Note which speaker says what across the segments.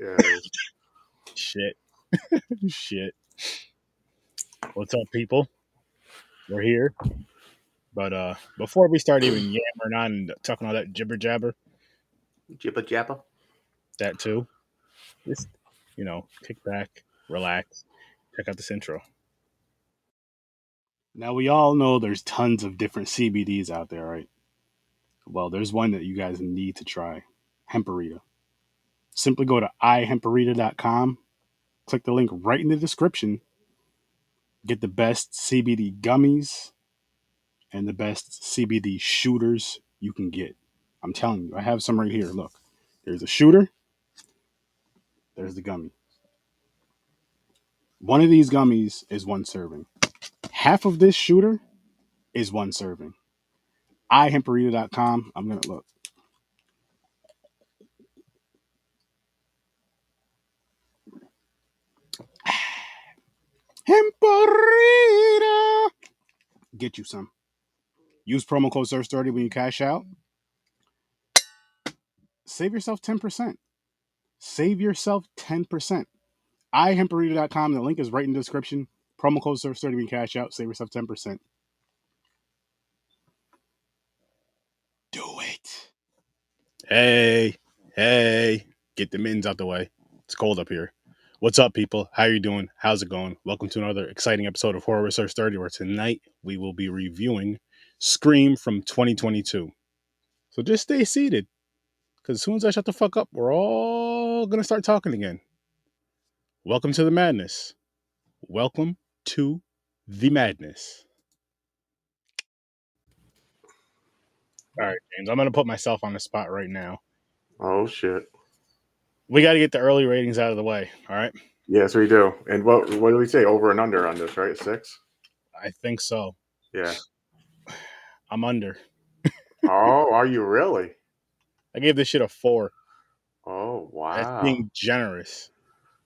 Speaker 1: Yeah.
Speaker 2: Shit. Shit. What's up, people? We're here. But uh before we start even yammering on and talking all that jibber jabber,
Speaker 1: Jibba jabba.
Speaker 2: that too, just you know, kick back, relax, check out this intro. Now we all know there's tons of different CBDs out there, right? Well, there's one that you guys need to try. Hemperita. Simply go to ihemperita.com, click the link right in the description, get the best CBD gummies and the best CBD shooters you can get. I'm telling you, I have some right here. Look, there's a shooter, there's the gummy. One of these gummies is one serving. Half of this shooter is one serving. ihemperita.com. I'm going to look. Hemperita. Get you some. Use promo code SEARCH30 when you cash out. Save yourself 10%. Save yourself 10%. ihemperita.com. The link is right in the description. Promo code SEARCH30 when you cash out. Save yourself 10%. Do it. Hey, hey. Get the mittens out the way. It's cold up here. What's up, people? How you doing? How's it going? Welcome to another exciting episode of Horror Research 30, where tonight we will be reviewing Scream from 2022. So just stay seated, because as soon as I shut the fuck up, we're all gonna start talking again. Welcome to the madness. Welcome to the madness. All right, James, I'm gonna put myself on the spot right now.
Speaker 1: Oh shit.
Speaker 2: We got to get the early ratings out of the way. All right.
Speaker 1: Yes, we do. And what what do we say? Over and under on this, right? Six?
Speaker 2: I think so.
Speaker 1: Yeah.
Speaker 2: I'm under.
Speaker 1: Oh, are you really?
Speaker 2: I gave this shit a four.
Speaker 1: Oh wow.
Speaker 2: That's being generous.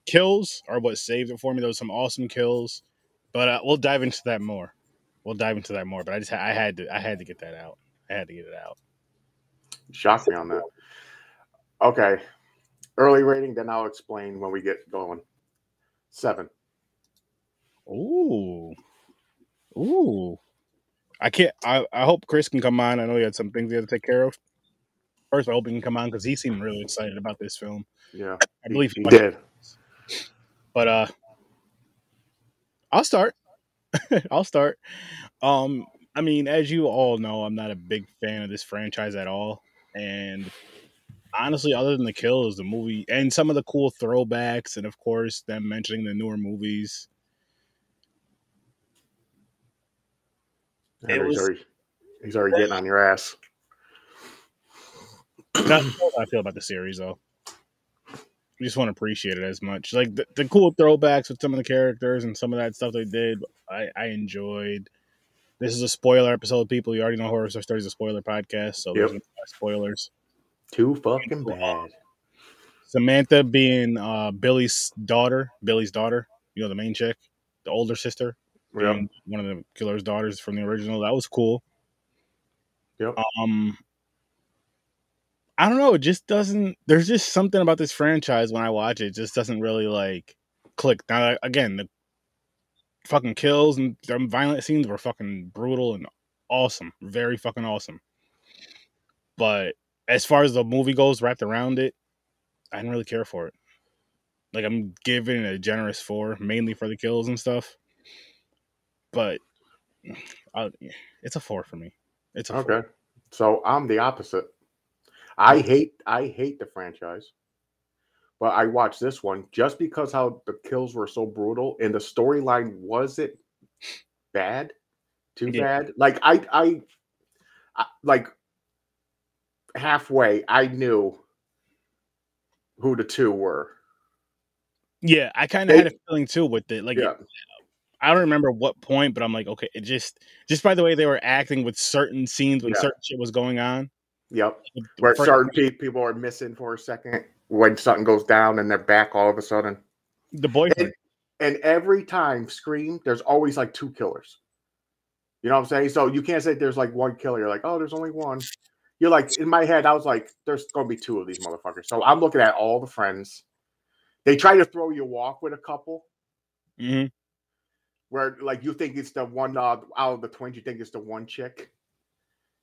Speaker 2: Kills are what saved it for me. There was some awesome kills, but uh, we'll dive into that more. We'll dive into that more. But I just I had to I had to get that out. I had to get it out.
Speaker 1: Shocked me on that. Okay. Early rating, then I'll explain when we get going. Seven.
Speaker 2: Ooh, ooh. I can't. I, I hope Chris can come on. I know he had some things he had to take care of. First, I hope he can come on because he seemed really excited about this film.
Speaker 1: Yeah.
Speaker 2: I believe
Speaker 1: he,
Speaker 2: he
Speaker 1: he did.
Speaker 2: But uh I'll start. I'll start. Um I mean, as you all know, I'm not a big fan of this franchise at all. And honestly, other than the kills, the movie and some of the cool throwbacks, and of course them mentioning the newer movies.
Speaker 1: And
Speaker 2: It
Speaker 1: he's,
Speaker 2: was-
Speaker 1: already, he's already getting on your ass.
Speaker 2: That's how I feel about the series though. I just want to appreciate it as much. Like the, the cool throwbacks with some of the characters and some of that stuff they did, I, I enjoyed. This is a spoiler episode, people. You already know Horror Stories is a spoiler podcast, so there's
Speaker 1: Yep.
Speaker 2: no spoilers.
Speaker 1: Too fucking bad.
Speaker 2: Samantha being uh, Billy's daughter, Billy's daughter, you know, the main chick, the older sister,
Speaker 1: Yep.
Speaker 2: one of the killer's daughters from the original. That was cool.
Speaker 1: Yep.
Speaker 2: Um, I don't know. It just doesn't. There's just something about this franchise when I watch it, it just doesn't really like click. Now, again, the fucking kills and the violent scenes were fucking brutal and awesome, very fucking awesome. But as far as the movie goes, wrapped around it, I didn't really care for it. Like I'm giving it a generous four, mainly for the kills and stuff. But I, it's a four for me. It's a four.
Speaker 1: Okay. So I'm the opposite. I hate I hate the franchise. But I watched this one just because how the kills were so brutal and the storyline wasn't bad, too
Speaker 2: Yeah.
Speaker 1: bad. Like I, I I like halfway I knew who the two were.
Speaker 2: Yeah, I kind of had a feeling too with it. Like,
Speaker 1: Yeah.
Speaker 2: I don't remember what point, but I'm like, okay, it just just by the way they were acting with certain scenes when
Speaker 1: Yeah.
Speaker 2: certain shit was going on.
Speaker 1: Yep. Where certain pe- people are missing for a second when something goes down and they're back all of a sudden.
Speaker 2: the boyfriend.
Speaker 1: And every time Scream, there's always like two killers. You know what I'm saying? So you can't say there's like one killer. You're like, oh, there's only one. You're like, in my head, I was like, there's gonna be two of these motherfuckers. So I'm looking at all the friends. They try to throw you walk with a couple
Speaker 2: hmm
Speaker 1: where like you think it's the one uh, out of the twins, you think it's the one chick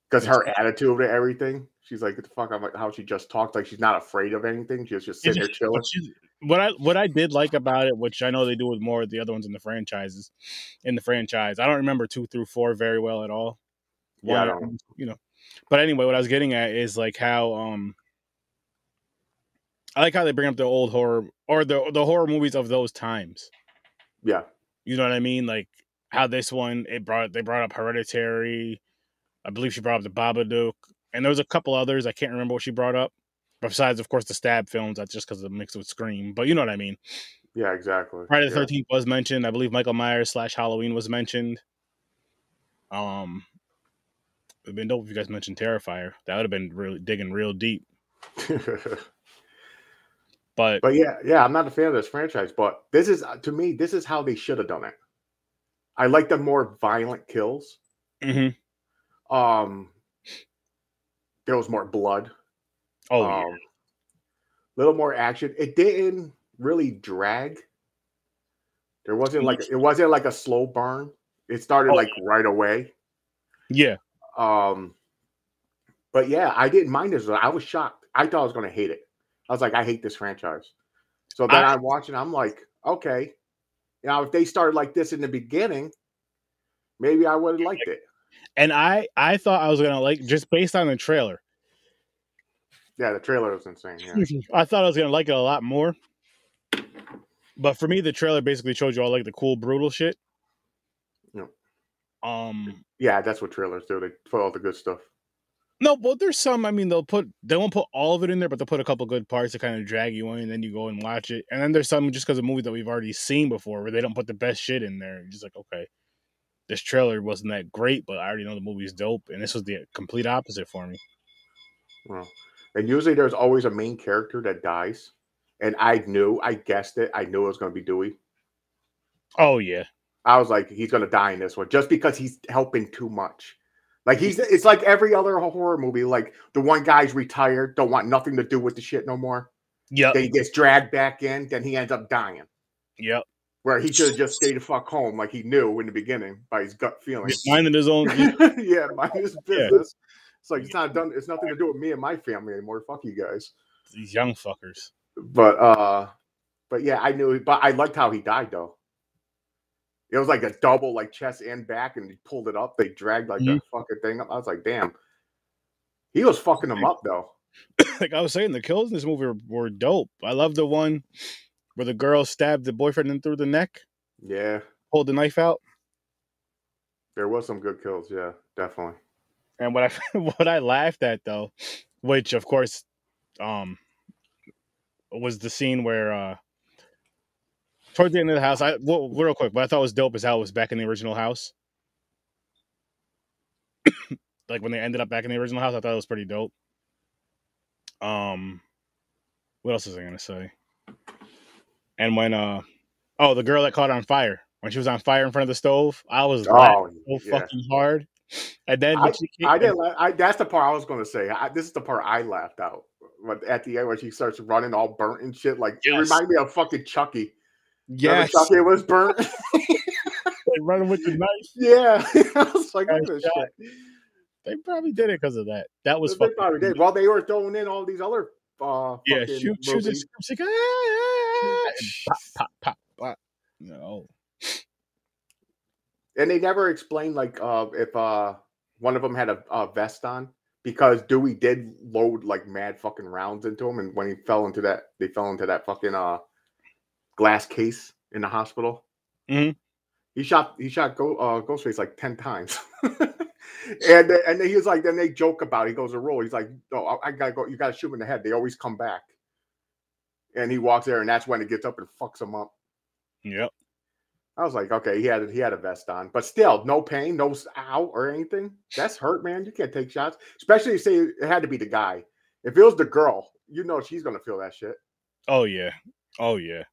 Speaker 1: because her attitude to everything. She's like, "What the fuck?" I'm like, how she just talks like she's not afraid of anything. She's just sitting there chilling.
Speaker 2: What I what I did like about it, which I know they do with more of the other ones in the franchises, in the franchise, I don't remember two through four very well at all.
Speaker 1: Yeah, I
Speaker 2: One,
Speaker 1: don't-
Speaker 2: you know. But anyway, what I was getting at is like how um I like how they bring up the old horror or the the horror movies of those times.
Speaker 1: Yeah,
Speaker 2: You know what I mean? Like how this one it brought they brought up Hereditary. I believe she brought up the Babadook, and there was a couple others I can't remember what she brought up. Besides, of course, the stab films. That's just because of the mix with Scream. But you know what I mean.
Speaker 1: yeah, exactly.
Speaker 2: Friday the
Speaker 1: Yeah.
Speaker 2: Thirteenth was mentioned. I believe Michael Myers slash Halloween was mentioned. Um, it'd been dope if you guys mentioned Terrifier. That would have been really digging real deep. But
Speaker 1: but yeah, yeah, I'm not a fan of this franchise, but this is to me, this is how they should have done it. I like the more violent kills.
Speaker 2: mhm.
Speaker 1: Um, there was more blood.
Speaker 2: oh
Speaker 1: um,
Speaker 2: yeah,
Speaker 1: little more action. It didn't really drag. There wasn't like it wasn't like a slow burn. It started
Speaker 2: Oh,
Speaker 1: like right away.
Speaker 2: yeah.
Speaker 1: Um, but yeah, I didn't mind this. I was shocked. I thought I was gonna hate it. I was like, I hate this franchise. So then
Speaker 2: I-
Speaker 1: I'm watching. I'm like, okay, now if they started like this in the beginning, maybe I would have liked it.
Speaker 2: And I I thought I was gonna like just based on the trailer.
Speaker 1: Yeah, the trailer was insane. Yeah.
Speaker 2: I thought I was gonna like it a lot more. But for me, the trailer basically showed you all like the cool, brutal shit. Um,
Speaker 1: yeah, that's what trailers do. They put all the good stuff.
Speaker 2: no, but there's some. I mean, they'll put they won't put all of it in there, but they'll put a couple good parts to kind of drag you in, and then you go and watch it. And then there's some just because of movies that we've already seen before, where they don't put the best shit in there. You're just like, okay, this trailer wasn't that great, but I already know the movie's dope, and this was the complete opposite for me.
Speaker 1: Well, and usually there's always a main character that dies. And I knew, I guessed it. I knew it was going to be Dewey.
Speaker 2: Oh yeah,
Speaker 1: I was like, he's going to die in this one just because he's helping too much. Like he's, it's like every other horror movie. Like the one guy's retired, don't want nothing to do with the shit no more.
Speaker 2: Yeah.
Speaker 1: Then he gets dragged back in, then he ends up dying.
Speaker 2: yep.
Speaker 1: Where he should have just stayed the fuck home, like he knew in the beginning by his gut feeling.
Speaker 2: Just minding his own.
Speaker 1: yeah, mind his business. It's like it's not done. It's nothing to do with me and my family anymore. Fuck you guys.
Speaker 2: these young fuckers.
Speaker 1: but uh but yeah i knew but i liked how he died though it was like a double like chest and back and he pulled it up they dragged like that fucking thing up. I was like damn. He was fucking him up though.
Speaker 2: like I was saying, the kills in this movie were, were dope. I love the one where the girl stabbed the boyfriend in through the neck,
Speaker 1: yeah.
Speaker 2: Pulled the knife out,
Speaker 1: there was some good kills yeah definitely.
Speaker 2: And what I what I laughed at though, which of course, um, was the scene where uh, towards the end of the house, I well, real quick, what I thought was dope is how it was back in the original house. like when they ended up back in the original house, I thought it was pretty dope. Um, what else is I gonna say? And when uh, oh, the girl that caught on fire when she was on fire in front of the stove, I was laughing
Speaker 1: oh
Speaker 2: so
Speaker 1: yeah
Speaker 2: fucking hard. And then
Speaker 1: I, I didn't la- I, that's the part i was going to say I, this is the part i laughed out but at the end when she starts running all burnt and shit like it
Speaker 2: Yes.
Speaker 1: reminded me of fucking chucky
Speaker 2: yes,
Speaker 1: chucky was burnt
Speaker 2: they running with the knife.
Speaker 1: yeah i was like
Speaker 2: Guys,
Speaker 1: "What the
Speaker 2: shot.
Speaker 1: shit?"
Speaker 2: They probably did it because of that. That was
Speaker 1: They probably did. Well, they were throwing in all these other uh
Speaker 2: Yeah,
Speaker 1: fucking
Speaker 2: shoot, shoot, and
Speaker 1: movies.
Speaker 2: scream, like, "Ah!" and pop, pop, pop, pop. No,
Speaker 1: and they never explained like uh if uh one of them had a, a vest on because Dewey did load like mad fucking rounds into him, and when he fell into that, they fell into that fucking uh glass case in the hospital.
Speaker 2: Mhm.
Speaker 1: He shot he shot Go, uh, Ghostface like ten times, and and then he was like, then they joke about. It. He goes to roll. He's like, no, I, I gotta go. You gotta shoot him in the head. They always come back. And he walks there, and that's when it gets up and fucks him up.
Speaker 2: yep.
Speaker 1: I was like, okay, he had he had a vest on, but still, no pain, no ow or anything. That's hurt, man. You can't take shots, especially say it had to be the guy. If it was the girl, you know she's gonna feel that shit.
Speaker 2: Oh yeah, oh yeah.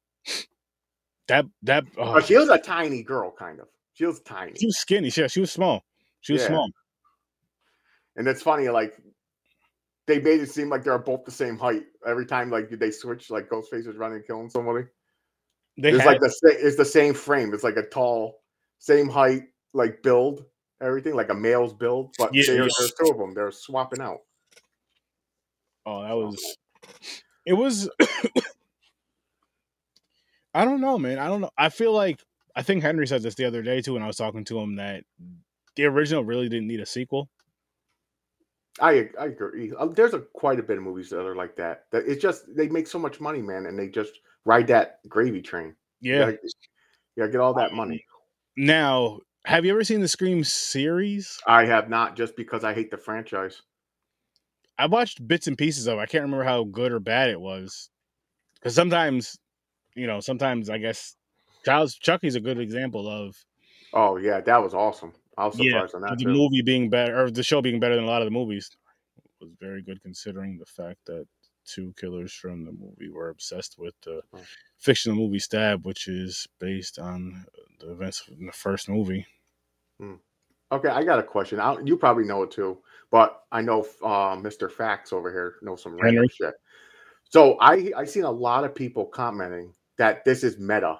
Speaker 2: That that. Oh,
Speaker 1: she was a tiny girl, kind of. She was tiny,
Speaker 2: she was skinny. Yeah, she was small. She was
Speaker 1: Yeah.
Speaker 2: small.
Speaker 1: and it's funny, like they made it seem like they're both the same height every time. Like they switch, like Ghostface is running and killing somebody.
Speaker 2: They
Speaker 1: it's
Speaker 2: had,
Speaker 1: like the it's the same frame. It's like a tall, same height, like build, everything like a male's build. But
Speaker 2: yeah.
Speaker 1: there's two of them. They're swapping out.
Speaker 2: oh, that was. It was. I don't know, man. I don't know. I feel like I think Henry said this the other day too when I was talking to him that the original really didn't need a sequel.
Speaker 1: I I agree. Uh, There's a quite a bit of movies that are like that. That it's just they make so much money, man, and they just ride that gravy train. You
Speaker 2: Yeah.
Speaker 1: gotta, you gotta get all that money.
Speaker 2: Now, have you ever seen the Scream series?
Speaker 1: I have not just because I hate the franchise.
Speaker 2: I watched bits and pieces of. it. I can't remember how good or bad it was, because sometimes, you know, sometimes I guess Charles Chucky's a good example of
Speaker 1: Oh yeah, that was awesome. I was
Speaker 2: Yeah,
Speaker 1: surprised on that
Speaker 2: the
Speaker 1: too.
Speaker 2: movie being better or the show being better than a lot of the movies. Was very good considering the fact that two killers from the movie were obsessed with the
Speaker 1: Oh.
Speaker 2: fictional movie Stab, which is based on the events in the first movie.
Speaker 1: Okay, I got a question. I, you probably know it too, but I know uh, Mr. Facts over here knows some random shit. So I I seen a lot of people commenting that this is meta.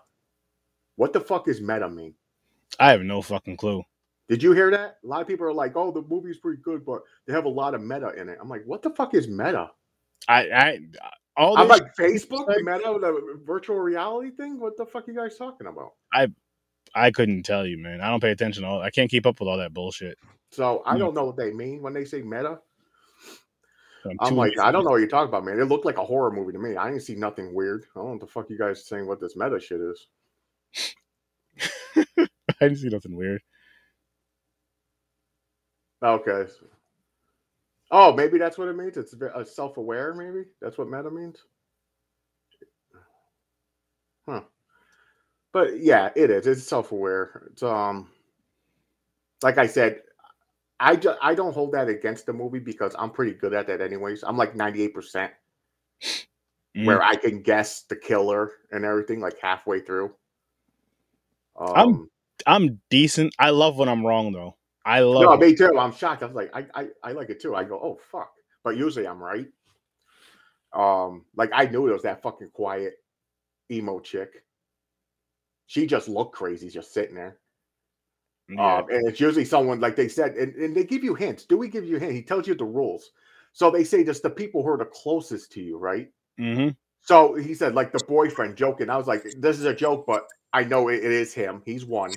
Speaker 1: What the fuck is meta mean?
Speaker 2: I have no fucking clue.
Speaker 1: Did you hear that? A lot of people are like, "Oh, the movie's pretty good, but they have a lot of meta in it." I'm like, "What the fuck is meta?"
Speaker 2: I I all
Speaker 1: I'm like, "Facebook
Speaker 2: like-
Speaker 1: meta, the virtual reality thing." What the fuck you guys talking about?
Speaker 2: I I couldn't tell you, man. I don't pay attention all I can't keep up with all that bullshit.
Speaker 1: So I
Speaker 2: Hmm.
Speaker 1: don't know what they mean when they say meta.
Speaker 2: I'm
Speaker 1: like, I don't know what you're talking about, man. It looked like a horror movie to me. I didn't see nothing weird. I don't know what the fuck you guys saying what this meta shit is.
Speaker 2: I didn't see nothing weird.
Speaker 1: Okay. Oh, maybe that's what it means. It's ve- uh, self-aware. Maybe that's what meta means. Huh. But yeah, it is. It's self-aware. It's um, like I said, I ju- I don't hold that against the movie because I'm pretty good at that anyways. I'm like 98 percent
Speaker 2: Mm.
Speaker 1: where I can guess the killer and everything like halfway through. Um,
Speaker 2: I'm- I'm decent. I love when I'm wrong though. I love
Speaker 1: no,
Speaker 2: it.
Speaker 1: me too. I'm shocked. I was like, I, I, I like it too. I go, oh fuck, but usually I'm right. Um, like I knew it was that fucking quiet emo chick. She just looked crazy, just sitting there.
Speaker 2: Yeah.
Speaker 1: Um, and it's usually someone like they said, and, and they give you hints. Do we give you hints? He tells you the rules. So they say just the people who are the closest to you, right?
Speaker 2: hmm
Speaker 1: So he said, like the boyfriend joking. I was like, this is a joke, but I know it, it is him. He's one.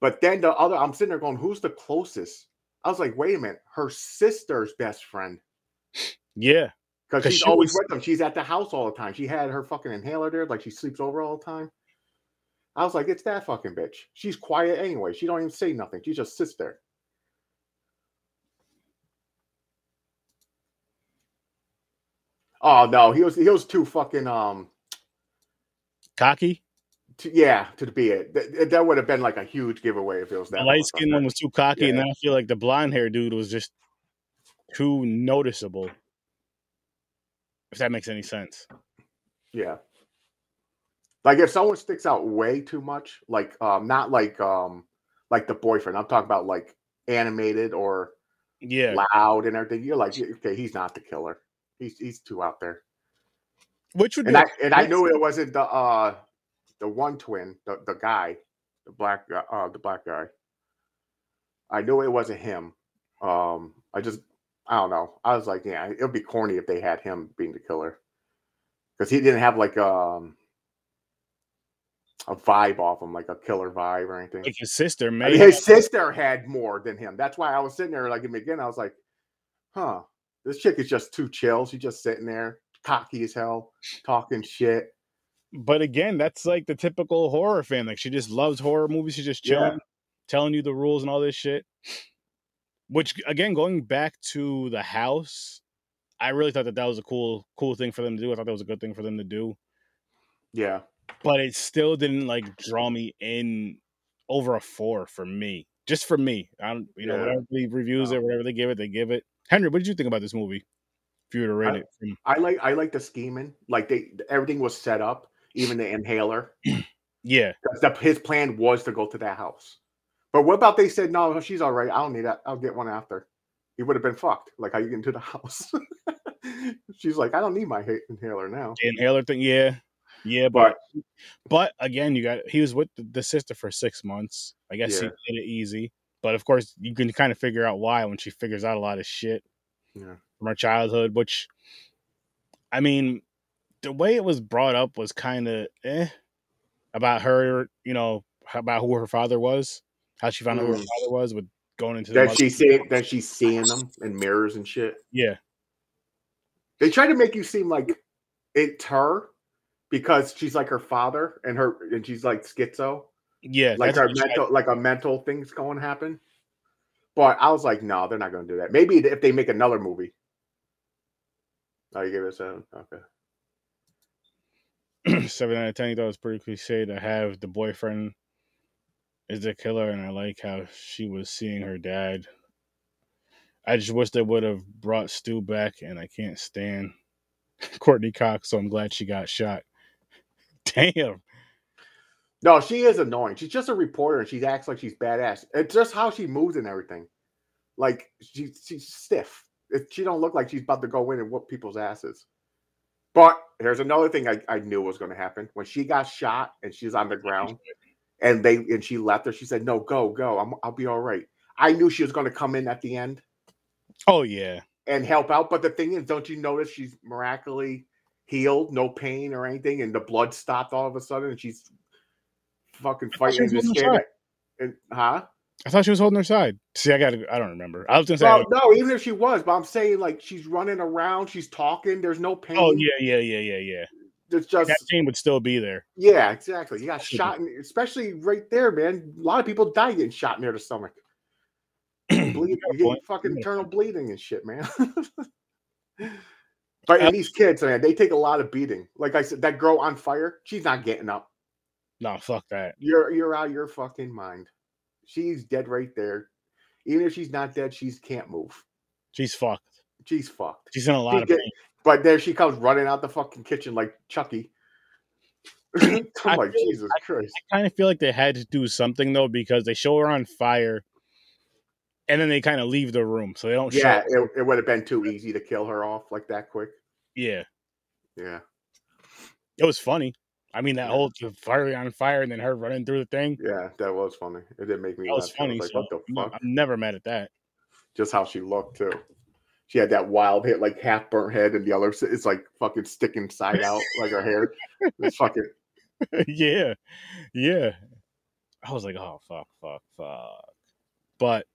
Speaker 1: But then the other, I'm sitting there going, who's the closest? I was like, wait a minute, her sister's best friend.
Speaker 2: Yeah.
Speaker 1: Because she's
Speaker 2: she
Speaker 1: always
Speaker 2: was-
Speaker 1: with them. She's at the house all the time. She had her fucking inhaler there, like she sleeps over all the time. I was like, it's that fucking bitch. She's quiet anyway. She don't even say nothing. She just sits there. Oh no, he was he was too fucking um
Speaker 2: Cocky.
Speaker 1: to, yeah to be it. That, that would have been like a huge giveaway if it was that
Speaker 2: The light skinned one was too cocky, and
Speaker 1: Yeah.
Speaker 2: then I feel like the blonde hair dude was just too noticeable. If that makes any sense.
Speaker 1: Yeah. Like if someone sticks out way too much, like um not like um like the boyfriend. I'm talking about like animated or
Speaker 2: Yeah.
Speaker 1: loud and everything. You're like, okay, he's not the killer. He's he's too out there.
Speaker 2: Which would
Speaker 1: And
Speaker 2: be
Speaker 1: I and I knew it wasn't the uh the one twin, the, the guy, the black uh the black guy. I knew it wasn't him. Um I just I don't know. I was like, yeah, it would be corny if they had him being the killer. Because he didn't have like um a vibe off him, like a killer vibe or anything.
Speaker 2: like his sister,
Speaker 1: I
Speaker 2: maybe.
Speaker 1: mean, his sister had more than him. That's why I was sitting there like in the beginning. I was like, huh, this chick is just too chill. She's just sitting there, cocky as hell, talking shit.
Speaker 2: but again, that's like the typical horror fan. Like she just loves horror movies. She's just
Speaker 1: Yeah.
Speaker 2: chilling, telling you the rules and all this shit. Which again, going back to the house, I really thought that that was a cool, cool thing for them to do. I thought that was a good thing for them to do.
Speaker 1: Yeah.
Speaker 2: But it still didn't like draw me in over a four for me. Just for me. I don't you know, whatever the reviews
Speaker 1: No.
Speaker 2: it, whatever they give it, they give it. Henry, what did you think about this movie? If you were to rate
Speaker 1: I-
Speaker 2: it from
Speaker 1: I like I like the scheming. Like they everything was set up, even the inhaler.
Speaker 2: yeah,
Speaker 1: the, his plan was to go to that house. But what about they said no, she's all right. I don't need that. I'll get one after. he would have been fucked. Like how you get into the house. She's like, I don't need my inhaler now.
Speaker 2: The inhaler thing, yeah, yeah, but but, but again, you got he was with the, sister for six months. I guess
Speaker 1: Yeah.
Speaker 2: he made it easy, but of course, you can kind of figure out why when she figures out a lot of shit
Speaker 1: Yeah.
Speaker 2: from her childhood. Which, I mean, the way it was brought up was kind of eh about her. You know about who her father was, how she found out who her
Speaker 1: Mm.
Speaker 2: father was with going into mother-
Speaker 1: she's seeing then she's seeing them in mirrors and shit.
Speaker 2: yeah,
Speaker 1: They try to make you seem like it's her because she's like her father and her and she's like schizo.
Speaker 2: yeah,
Speaker 1: like her mental like a mental thing's going to happen. But I was like, no, they're not going to do that. Maybe if they make another movie. Oh, you gave it a seven. Okay.
Speaker 2: seven out of ten. It was pretty cliche to have the boyfriend is the killer, and I like how she was seeing her dad. I just wish they would have brought Stu back, and I can't stand Courteney Cox, so I'm glad she got shot. Damn.
Speaker 1: No, she is annoying. She's just a reporter and she acts like she's badass. It's just how she moves and everything. Like she, she's stiff. It, she don't look like she's about to go in and whoop people's asses. But here's another thing I, I knew was going to happen. When she got shot and she's on the ground and they and she left her, she said, "No, go, go. I'm, I'll be all right." I knew she was going to come in at the end
Speaker 2: Oh yeah,
Speaker 1: and help out. But the thing is, don't you notice she's miraculously healed, no pain or anything, and the blood stopped all of a sudden, and she's fucking fighting this kid. And huh?
Speaker 2: I thought she was holding her side. See, I got I don't remember. I was gonna say.
Speaker 1: Well, no, even if she was, but I'm saying like she's running around, she's talking. There's no oh, pain.
Speaker 2: oh yeah, yeah, yeah, yeah, yeah.
Speaker 1: it's just
Speaker 2: That team would still be there.
Speaker 1: yeah, exactly. You got shot, in, especially right there, man. A lot of people die getting shot near the stomach. bleeding,
Speaker 2: You
Speaker 1: you
Speaker 2: got
Speaker 1: get fucking
Speaker 2: You got a
Speaker 1: internal bleeding and shit, man. but and these kids, man, they take a lot of beating. Like I said, that girl on fire, she's not getting up.
Speaker 2: No, fuck that.
Speaker 1: You're you're out of your fucking mind. She's dead right there. Even if she's not dead, she's can't move.
Speaker 2: She's fucked.
Speaker 1: She's fucked.
Speaker 2: She's in a lot
Speaker 1: She
Speaker 2: of
Speaker 1: get-
Speaker 2: pain.
Speaker 1: But there she comes running out the fucking kitchen like Chucky. I'm
Speaker 2: I
Speaker 1: like,
Speaker 2: feel-
Speaker 1: Jesus Christ.
Speaker 2: I kind of feel like they had to do something though because they show her on fire, and then they kind of leave the room, so they don't.
Speaker 1: Yeah, it, it would have been too easy to kill her off like that quick.
Speaker 2: yeah.
Speaker 1: Yeah.
Speaker 2: It was funny. I mean, that
Speaker 1: Yeah.
Speaker 2: whole fire on fire and then her running through the thing.
Speaker 1: Yeah, that was funny. It did make me
Speaker 2: That was funny.
Speaker 1: like,
Speaker 2: so
Speaker 1: what the fuck?
Speaker 2: I'm never mad at that.
Speaker 1: Just how she looked too. She had that wild hit, like half burnt head, and the other it's like fucking sticking side out, like her hair. It's fucking
Speaker 2: yeah, yeah. I was like, oh fuck, fuck, fuck. But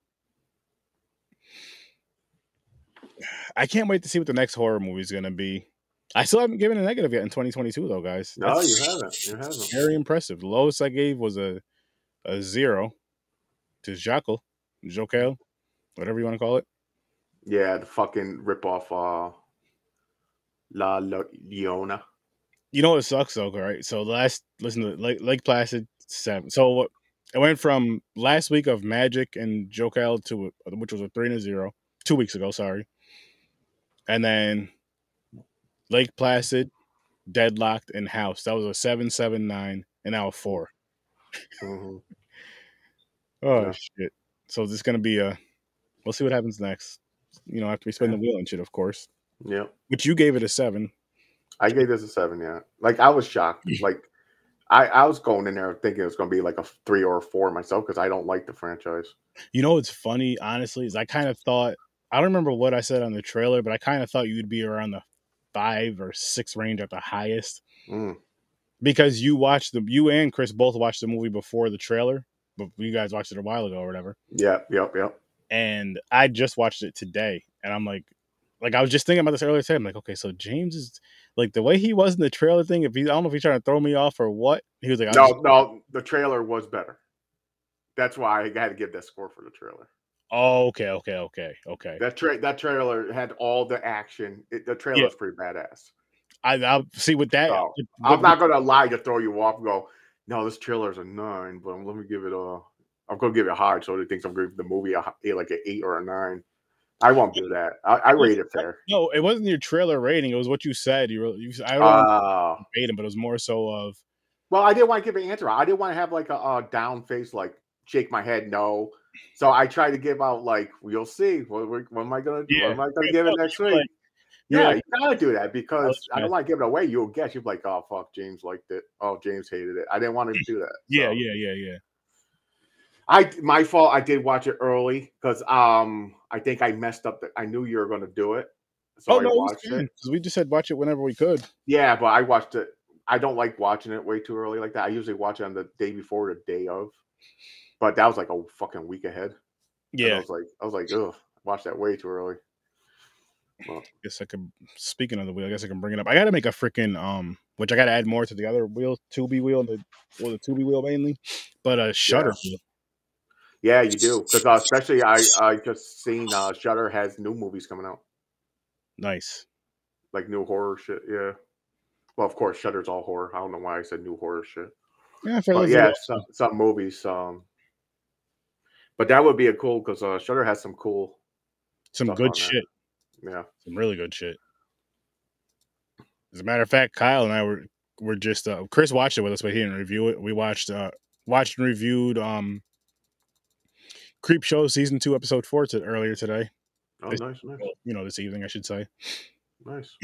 Speaker 2: I can't wait to see what the next horror movie is gonna be. I still haven't given a negative yet in 2022 though, guys.
Speaker 1: no,
Speaker 2: That's
Speaker 1: you haven't. You haven't.
Speaker 2: Very impressive. The lowest I gave was a a zero to Jackal, Jokel, whatever you want to call it.
Speaker 1: Yeah, the fucking rip off uh La Le- Leona.
Speaker 2: You know what sucks though, right? So last listen to Lake, Lake Placid seven. So what? It went from last week of Magic and Jokel to which was a three and a zero two weeks ago. Sorry, and then Lake Placid, Deadlocked, and House. That was a seven seven nine, and now a four.
Speaker 1: Mhm.
Speaker 2: Oh
Speaker 1: Yeah.
Speaker 2: shit! So this is gonna be a. We'll see what happens next. You know, after we spin the wheel and shit, of course.
Speaker 1: Yeah.
Speaker 2: Which you gave it a seven.
Speaker 1: I gave this a seven, yeah. Like I was shocked. Like I, I was going in there thinking it was gonna be like a three or a four myself because I don't like the franchise.
Speaker 2: You know what's funny, honestly, is I kind of thought I don't remember what I said on the trailer, but I kind of thought you'd be around the five or six range at the highest
Speaker 1: Mm.
Speaker 2: because you watched the you and Chris both watched the movie before the trailer, but you guys watched it a while ago or whatever.
Speaker 1: Yep, yep, yep.
Speaker 2: And I just watched it today, and I'm like, like I was just thinking about this earlier today. I'm like, okay, so James is like the way he was in the trailer thing. If he, I don't know if he's trying to throw me off or what. He was like,
Speaker 1: No,
Speaker 2: just-
Speaker 1: no, the trailer was better. That's why I had to give that score for the trailer.
Speaker 2: Oh, okay, okay, okay, okay.
Speaker 1: That tra- that trailer had all the action. It, the trailer
Speaker 2: Yeah.
Speaker 1: was pretty badass.
Speaker 2: I, I'll see with that.
Speaker 1: So,
Speaker 2: with-
Speaker 1: I'm not gonna lie to throw you off and go, no, this trailer's a nine, but let me give it a. I'm gonna give it hard, so he thinks I'm giving the movie a, like an eight or a nine. I won't do that. I, I rate it fair.
Speaker 2: No, it wasn't your trailer rating. It was what you said. You, really, you I don't
Speaker 1: Uh,
Speaker 2: him, but it was more so of
Speaker 1: well, I didn't want to give an answer. I didn't want to have like a, a down face, like shake my head, no, So I try to give out like we'll see. What, what, am I gonna do?
Speaker 2: Yeah.
Speaker 1: What am I gonna give it next week?
Speaker 2: You're
Speaker 1: yeah, you gotta do that because I don't want to give it away. You'll guess. You'll be like, oh fuck, James liked it. Oh, James hated it. I didn't want to do that.
Speaker 2: Yeah,
Speaker 1: So,
Speaker 2: yeah, yeah, yeah.
Speaker 1: I my fault. I did watch it early because um I think I messed up. The, I knew you were gonna do it, so
Speaker 2: oh
Speaker 1: I
Speaker 2: no,
Speaker 1: watched it.
Speaker 2: we just said watch it whenever we could.
Speaker 1: Yeah, but I watched it. I don't like watching it way too early like that. I usually watch it on the day before, the day of. But that was like a fucking week ahead. And I was like, I was like, ugh, watch that way too early. Well,
Speaker 2: guess I could. Speaking of the wheel, I guess I can bring it up. I got to make a freaking um, which I got to add more to the other wheel, Tubi wheel, and the well, the Tubi wheel mainly, but a Shudder. wheel.
Speaker 1: yeah, you do because uh, especially I I just seen uh, Shudder has new movies coming out,
Speaker 2: Nice.
Speaker 1: like new horror shit. Yeah. Well, of course, Shudder's all horror. I don't know why I said new horror shit.
Speaker 2: Yeah, for
Speaker 1: But yeah, some, some movies. Um, but that would be a cool because uh, Shudder has some cool.
Speaker 2: some good shit.
Speaker 1: Yeah.
Speaker 2: Some really good shit. As a matter of fact, Kyle and I were were just uh, Chris watched it with us, but he didn't review it. We watched uh watched and reviewed um Creepshow season two episode four to, earlier today.
Speaker 1: Oh,
Speaker 2: It's-
Speaker 1: nice, nice,
Speaker 2: you know, this evening I should say.
Speaker 1: nice.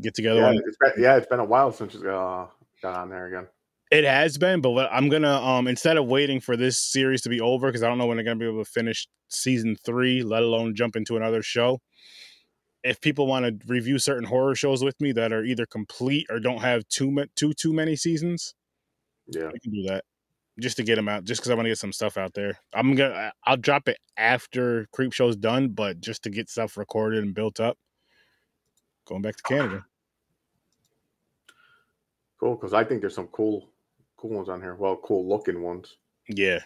Speaker 2: Get together.
Speaker 1: Yeah,
Speaker 2: on-
Speaker 1: it's been, yeah, it's been a while since you uh, got on there again.
Speaker 2: It has been, but what- I'm gonna um instead of waiting for this series to be over because I don't know when they're gonna be able to finish season three, let alone jump into another show. If people want to review certain horror shows with me that are either complete or don't have too ma- too too many seasons,
Speaker 1: Yeah.
Speaker 2: I can do that just to get them out. Just because I want to get some stuff out there. I'm gonna I'll drop it after Creepshow's done, but just to get stuff recorded and built up. Going back to Canada.
Speaker 1: Cool, because I think there's some cool, cool ones on here. Well, cool looking ones.
Speaker 2: Yeah.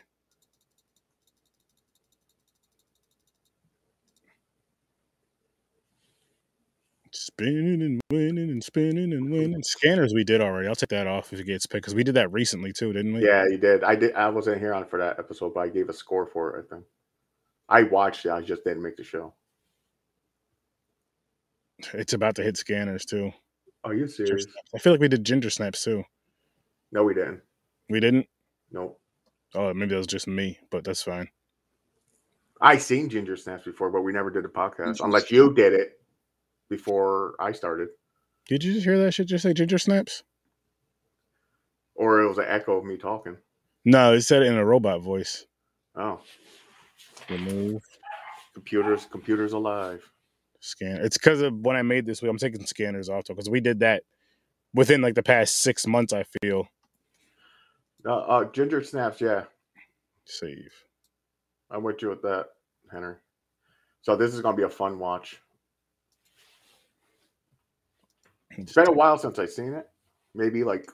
Speaker 2: Spinning and winning and spinning and winning. Scanners we did already. I'll take that off if it gets picked because we did that recently too, didn't we?
Speaker 1: Yeah, you did. I did. I wasn't here on for that episode, but I gave a score for it. I think I watched it. I just didn't make the show.
Speaker 2: It's about to hit scanners too.
Speaker 1: Are you serious?
Speaker 2: I feel like we did ginger snaps too.
Speaker 1: No, we didn't.
Speaker 2: We didn't.
Speaker 1: Nope.
Speaker 2: Oh, maybe that was just me, but that's fine.
Speaker 1: I seen Ginger Snaps before, but we never did a podcast unless you did it before I started,
Speaker 2: Did you just hear that shit? Just say ginger snaps?
Speaker 1: or it was an echo of me talking.
Speaker 2: No, it said it in a robot voice.
Speaker 1: Oh,
Speaker 2: Remove
Speaker 1: computers, computers alive.
Speaker 2: scan. It's because of when I made this. Week. I'm taking scanners off because we did that within like the past six months. I feel
Speaker 1: Uh, uh, Ginger Snaps, yeah,
Speaker 2: save.
Speaker 1: I'm with you with that, Henry. So this is gonna be a fun watch. It's been a while since I've seen it. Maybe like,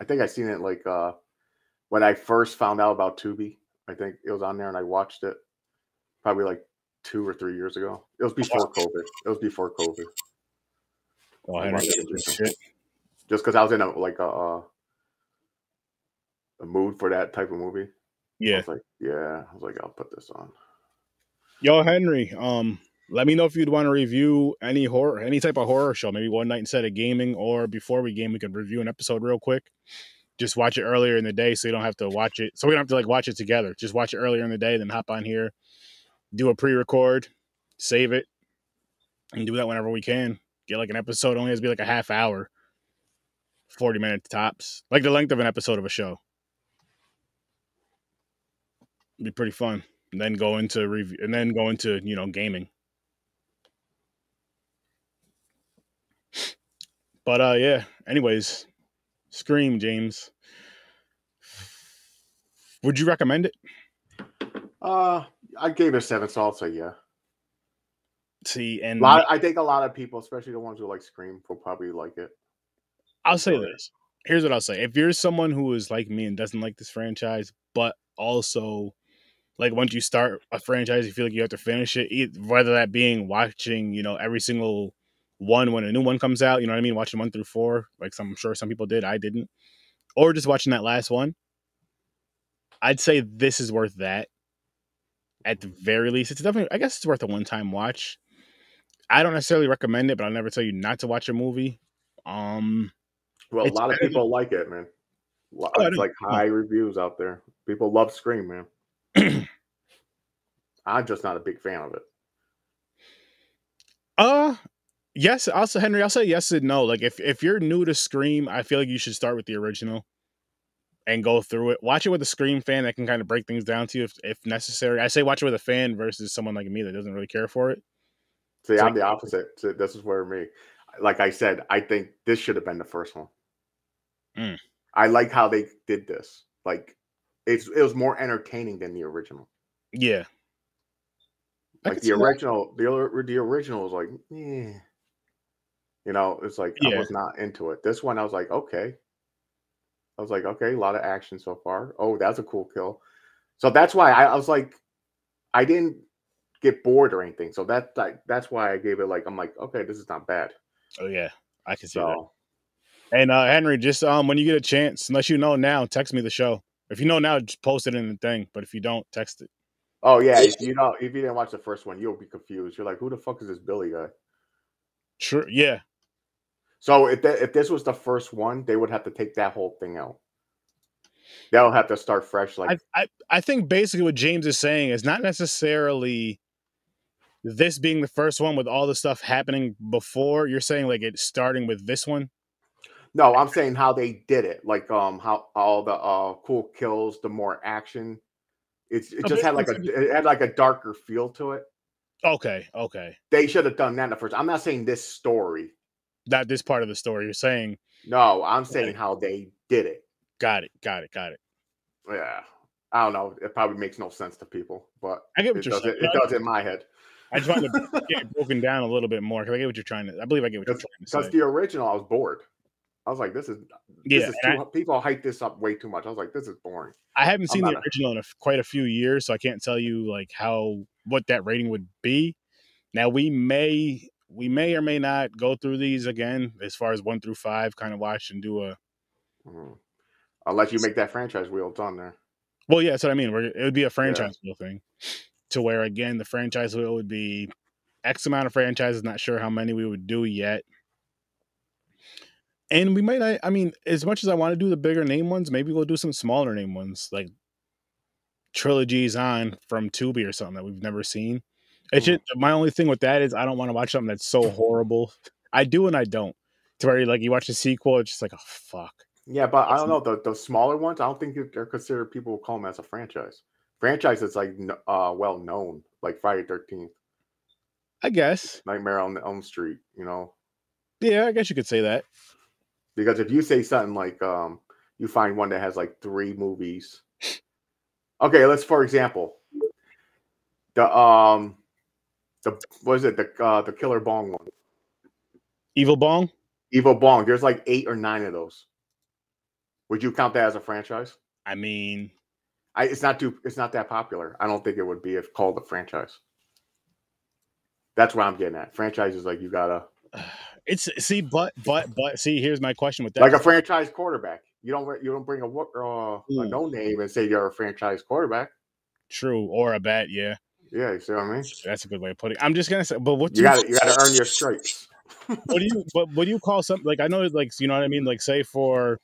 Speaker 1: I think I seen it like uh when I first found out about Tubi. I think it was on there and I watched it probably like two or three years ago. It was before COVID. It was before COVID.
Speaker 2: Oh,
Speaker 1: I
Speaker 2: Henry,
Speaker 1: watched it.
Speaker 2: this shit.
Speaker 1: Just because I was in a like a uh, a mood for that type of movie. I
Speaker 2: Yeah,
Speaker 1: was like, yeah. I was like, I'll put this on.
Speaker 2: yo, Henry. Um, let me know if you'd want to review any horror, any type of horror show. Maybe one night instead of gaming, or before we game, we could review an episode real quick. Just watch it earlier in the day, so you don't have to watch it. So we don't have to like watch it together. Just watch it earlier in the day, then hop on here, do a pre-record, save it, and do that whenever we can. Get like an episode only has to be like a half hour, forty minutes tops, like the length of an episode of a show. Be pretty fun. And then go into review, and then go into you know gaming. But uh, yeah. Anyways, Scream, James. Would you recommend it?
Speaker 1: Uh, I gave it a seven, so I'll say yeah.
Speaker 2: See, and
Speaker 1: lot, I think a lot of people, especially the ones who like Scream, will probably like it.
Speaker 2: I'll say this. Here's what I'll say. If you're someone who is like me and doesn't like this franchise, but also like once you start a franchise, you feel like you have to finish it, whether that being watching, you know, every single one when a new one comes out, you know what I mean? Watching one through four, like some, I'm sure some people did, I didn't. Or just watching that last one. I'd say this is worth that. At the very least, it's definitely, I guess it's worth a one time watch. I don't necessarily recommend it, but I'll never tell you not to watch a movie. Um,
Speaker 1: Well, a lot of people like it, man.
Speaker 2: Oh,
Speaker 1: It's like high reviews out there. People love Scream, man. I'm just not a big fan of it.
Speaker 2: Uh yes, also Henry, I'll say yes and no. Like if if you're new to Scream, I feel like you should start with the original and go through it. Watch it with a Scream fan that can kind of break things down to you if, if necessary. I say watch it with a fan versus someone like me that doesn't really care for it.
Speaker 1: See,
Speaker 2: It's
Speaker 1: I'm
Speaker 2: like-
Speaker 1: the opposite. So this is where me, like I said, I think this should have been the first one.
Speaker 2: Mm.
Speaker 1: I like how they did this. Like, it's it was more entertaining than the original.
Speaker 2: Yeah.
Speaker 1: Like the
Speaker 2: see that.
Speaker 1: original, the the original was like, yeah, you know, it's like I was not into it. This one, I was like, okay. I was like, okay, a lot of action so far. Oh, that's a cool kill. So that's why I, I was like, I didn't get bored or anything. So that, that that's why I gave it like I'm like, okay, this is not bad.
Speaker 2: Oh yeah. I can see that. And uh Henry, just um when you get a chance, unless you know now, text me the show. If you know now, just post it in the thing. But if you don't, text it.
Speaker 1: Oh yeah, if you know if you didn't watch the first one, you'll be confused. You're like, who the fuck is this Billy guy?
Speaker 2: Sure. Yeah.
Speaker 1: So if that, if this was the first one, they would have to take that whole thing out. They'll have to start fresh. Like
Speaker 2: I, I I think basically what James is saying is not necessarily this being the first one with all the stuff happening before. You're saying like it's starting with this one.
Speaker 1: No, I'm saying how they did it. Like um how all the uh cool kills, the more action. It's it
Speaker 2: Oh,
Speaker 1: just had like a it had like a darker feel to it.
Speaker 2: Okay. Okay.
Speaker 1: They should have done that in the first. I'm not saying this story.
Speaker 2: Not this part of the story. You're saying
Speaker 1: No, I'm saying
Speaker 2: Right.
Speaker 1: how they did it.
Speaker 2: got it. Got it. Got it.
Speaker 1: Yeah. I don't know. It probably makes no sense to people, but
Speaker 2: I get what
Speaker 1: it
Speaker 2: you're
Speaker 1: does it,
Speaker 2: saying.
Speaker 1: it does in my head.
Speaker 2: I just wanted to get it broken down a little bit more because I get what you're trying to. I believe I get what you're trying to say.
Speaker 1: Because the original, I was bored. I was like, this is
Speaker 2: Yeah,
Speaker 1: this is
Speaker 2: and
Speaker 1: too, people hype this up way too much. I was like, this is boring.
Speaker 2: I haven't seen the original in a, quite a few years, so I can't tell you like how what that rating would be. Now we may we may or may not go through these again as far as one through five, kind of watch and do a.
Speaker 1: Mhm. let you make that franchise wheel, it's on there.
Speaker 2: Well, yeah, that's what I mean. We're, it would be a franchise wheel thing, to where again the franchise wheel would be X amount of franchises. Not sure how many we would do yet. And we might not. I mean, as much as I want to do the bigger name ones, maybe we'll do some smaller name ones, like trilogies on from Tubi or something that we've never seen. It's
Speaker 1: Mhm.
Speaker 2: just my only thing with that is I don't want to watch something that's so horrible. I do and I don't. To where like you watch the sequel, it's just like, oh fuck.
Speaker 1: Yeah, but I don't know the the smaller ones. I don't think they're considered. People will call them as a franchise. Franchise is like uh well known, like Friday Thirteenth,
Speaker 2: I guess.
Speaker 1: Nightmare on Elm Street. You know,
Speaker 2: Yeah, I guess you could say that.
Speaker 1: Because if you say something like um you find one that has like three movies. Okay, let's for example, the um the what is it the uh the Killer Bong one,
Speaker 2: Evil Bong.
Speaker 1: Evil Bong. There's like eight or nine of those. Would you count that as a franchise?
Speaker 2: I mean,
Speaker 1: I, it's not too. It's not that popular. I don't think it would be if called a franchise. That's what I'm getting at. Franchises like you gotta
Speaker 2: it's see, but but but see, here's my question with that.
Speaker 1: like a franchise quarterback. You don't you don't bring a uh, a no name and say you're a franchise quarterback.
Speaker 2: True or a bet, yeah,
Speaker 1: Yeah, you see what I mean.
Speaker 2: that's a good way of putting. it. I'm just gonna say, but what
Speaker 1: You got you got to earn your stripes.
Speaker 2: what do you but what do you call something like I know like you know what I mean like say for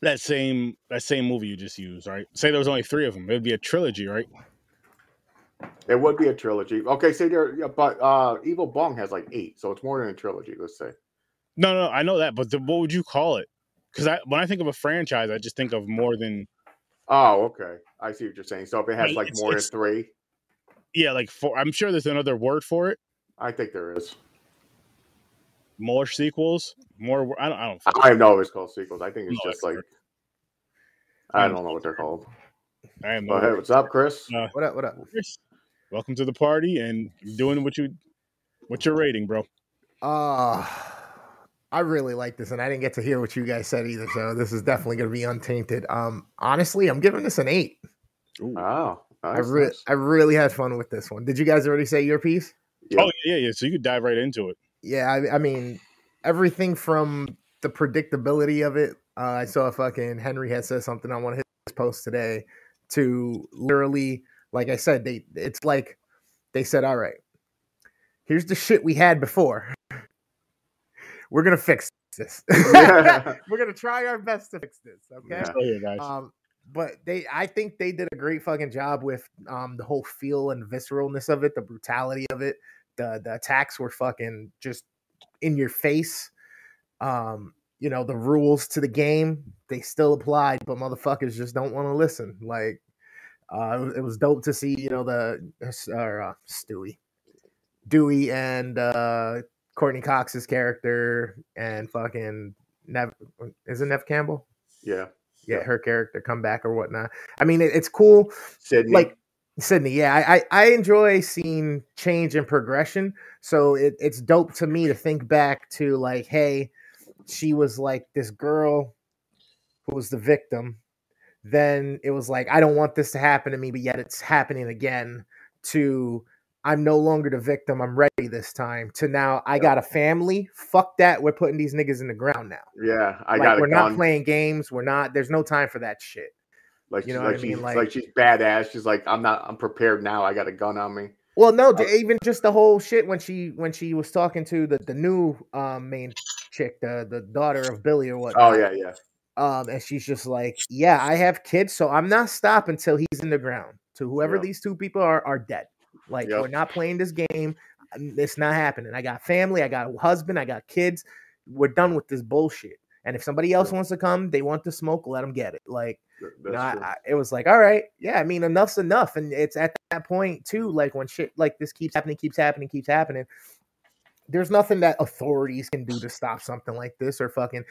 Speaker 2: that same that same movie you just used right say there was only three of them it would be a trilogy right
Speaker 1: It would be a trilogy. Okay, say there, yeah, but uh, Evil Bong has like eight, so it's more than a trilogy. Let's say.
Speaker 2: no no I know that but the, what would you call it because I when I think of a franchise I just think of more than
Speaker 1: Oh, okay. I see what you're saying. So if it has
Speaker 2: Right,
Speaker 1: like
Speaker 2: it's-
Speaker 1: more than three,
Speaker 2: yeah like four I'm sure there's another word for it
Speaker 1: I think there is.
Speaker 2: more sequels more I don't I don't
Speaker 1: I don't know if it's called sequels. I think it's
Speaker 2: No,
Speaker 1: just like
Speaker 2: not.
Speaker 1: I don't know what they're called.
Speaker 2: I am
Speaker 1: But hey, what's up, Chris?
Speaker 2: Uh,
Speaker 3: What up? What up?
Speaker 2: Chris, welcome to the party and doing what you what's your rating bro
Speaker 3: Uh I really like this, and I didn't get to hear what you guys said either. So this is definitely going to be untainted. Um, honestly, I'm giving this an eight.
Speaker 2: Ooh.
Speaker 1: Oh,
Speaker 3: I
Speaker 1: nice,
Speaker 3: re-
Speaker 1: nice.
Speaker 3: I really had fun with this one. Did you guys already say your piece?
Speaker 1: Yeah.
Speaker 2: Oh yeah, yeah. So you could dive right into it.
Speaker 3: Yeah, I, I mean everything from the predictability of it. Uh, I saw a fucking Henry had said something on one of his posts today. To literally, like I said, they it's like they said, all right, here's the shit we had before. We're gonna fix this. We're gonna try our best to fix this. Okay.
Speaker 1: Yeah.
Speaker 2: Oh, yeah, guys.
Speaker 3: Um, but they, I think they did a great fucking job with um the whole feel and visceralness of it, the brutality of it. The the attacks were fucking just in your face. Um, you know the rules to the game they still applied, but motherfuckers just don't want to listen. Like, uh, it was, dope to see you know the or uh, Stewie, Dewey and uh Courteney Cox's character and fucking Neve is it Neve Campbell?
Speaker 1: yeah.
Speaker 3: yeah,
Speaker 1: Yeah.
Speaker 3: her character come back or whatnot. I mean, it, it's cool.
Speaker 1: Sidney.
Speaker 3: Like Sidney, yeah, I, I I enjoy seeing change and progression. So it, it's dope to me to think back to like, hey, she was like this girl who was the victim. Then it was like, I don't want this to happen to me, but yet it's happening again. To I'm no longer the victim. I'm ready this time. To now I got a family. Fuck that. We're putting these niggas in the ground now.
Speaker 1: yeah, I
Speaker 3: like
Speaker 1: got
Speaker 3: we're
Speaker 1: gun.
Speaker 3: not playing games. We're not. There's no time for that shit.
Speaker 1: like
Speaker 3: you know
Speaker 1: she's,
Speaker 3: what I
Speaker 1: like
Speaker 3: mean?
Speaker 1: she's
Speaker 3: Like-
Speaker 1: like, she's badass. She's like, I'm not. I'm prepared now. I got a gun on me.
Speaker 3: Well, no,
Speaker 1: Uh,
Speaker 3: even just the whole shit when she when she was talking to the the new um main chick, the the daughter of Billy or what.
Speaker 1: Oh yeah, yeah.
Speaker 3: Um, and she's just like, yeah, I have kids, so I'm not stopping until he's in the ground. To whoever
Speaker 1: Yep.
Speaker 3: these two people are, are dead. Like
Speaker 1: Yep.
Speaker 3: we're not playing this game. um, It's not happening. I got family. I got a husband. I got kids. We're done with this bullshit. And if somebody else
Speaker 1: Yep.
Speaker 3: wants to come, they want to smoke, let them get it. Like you know, I. I, it was like, all right, yeah. I mean, enough's enough, and it's at that point too. Like when shit like this keeps happening, keeps happening, keeps happening. There's nothing that authorities can do to stop something like this, or fucking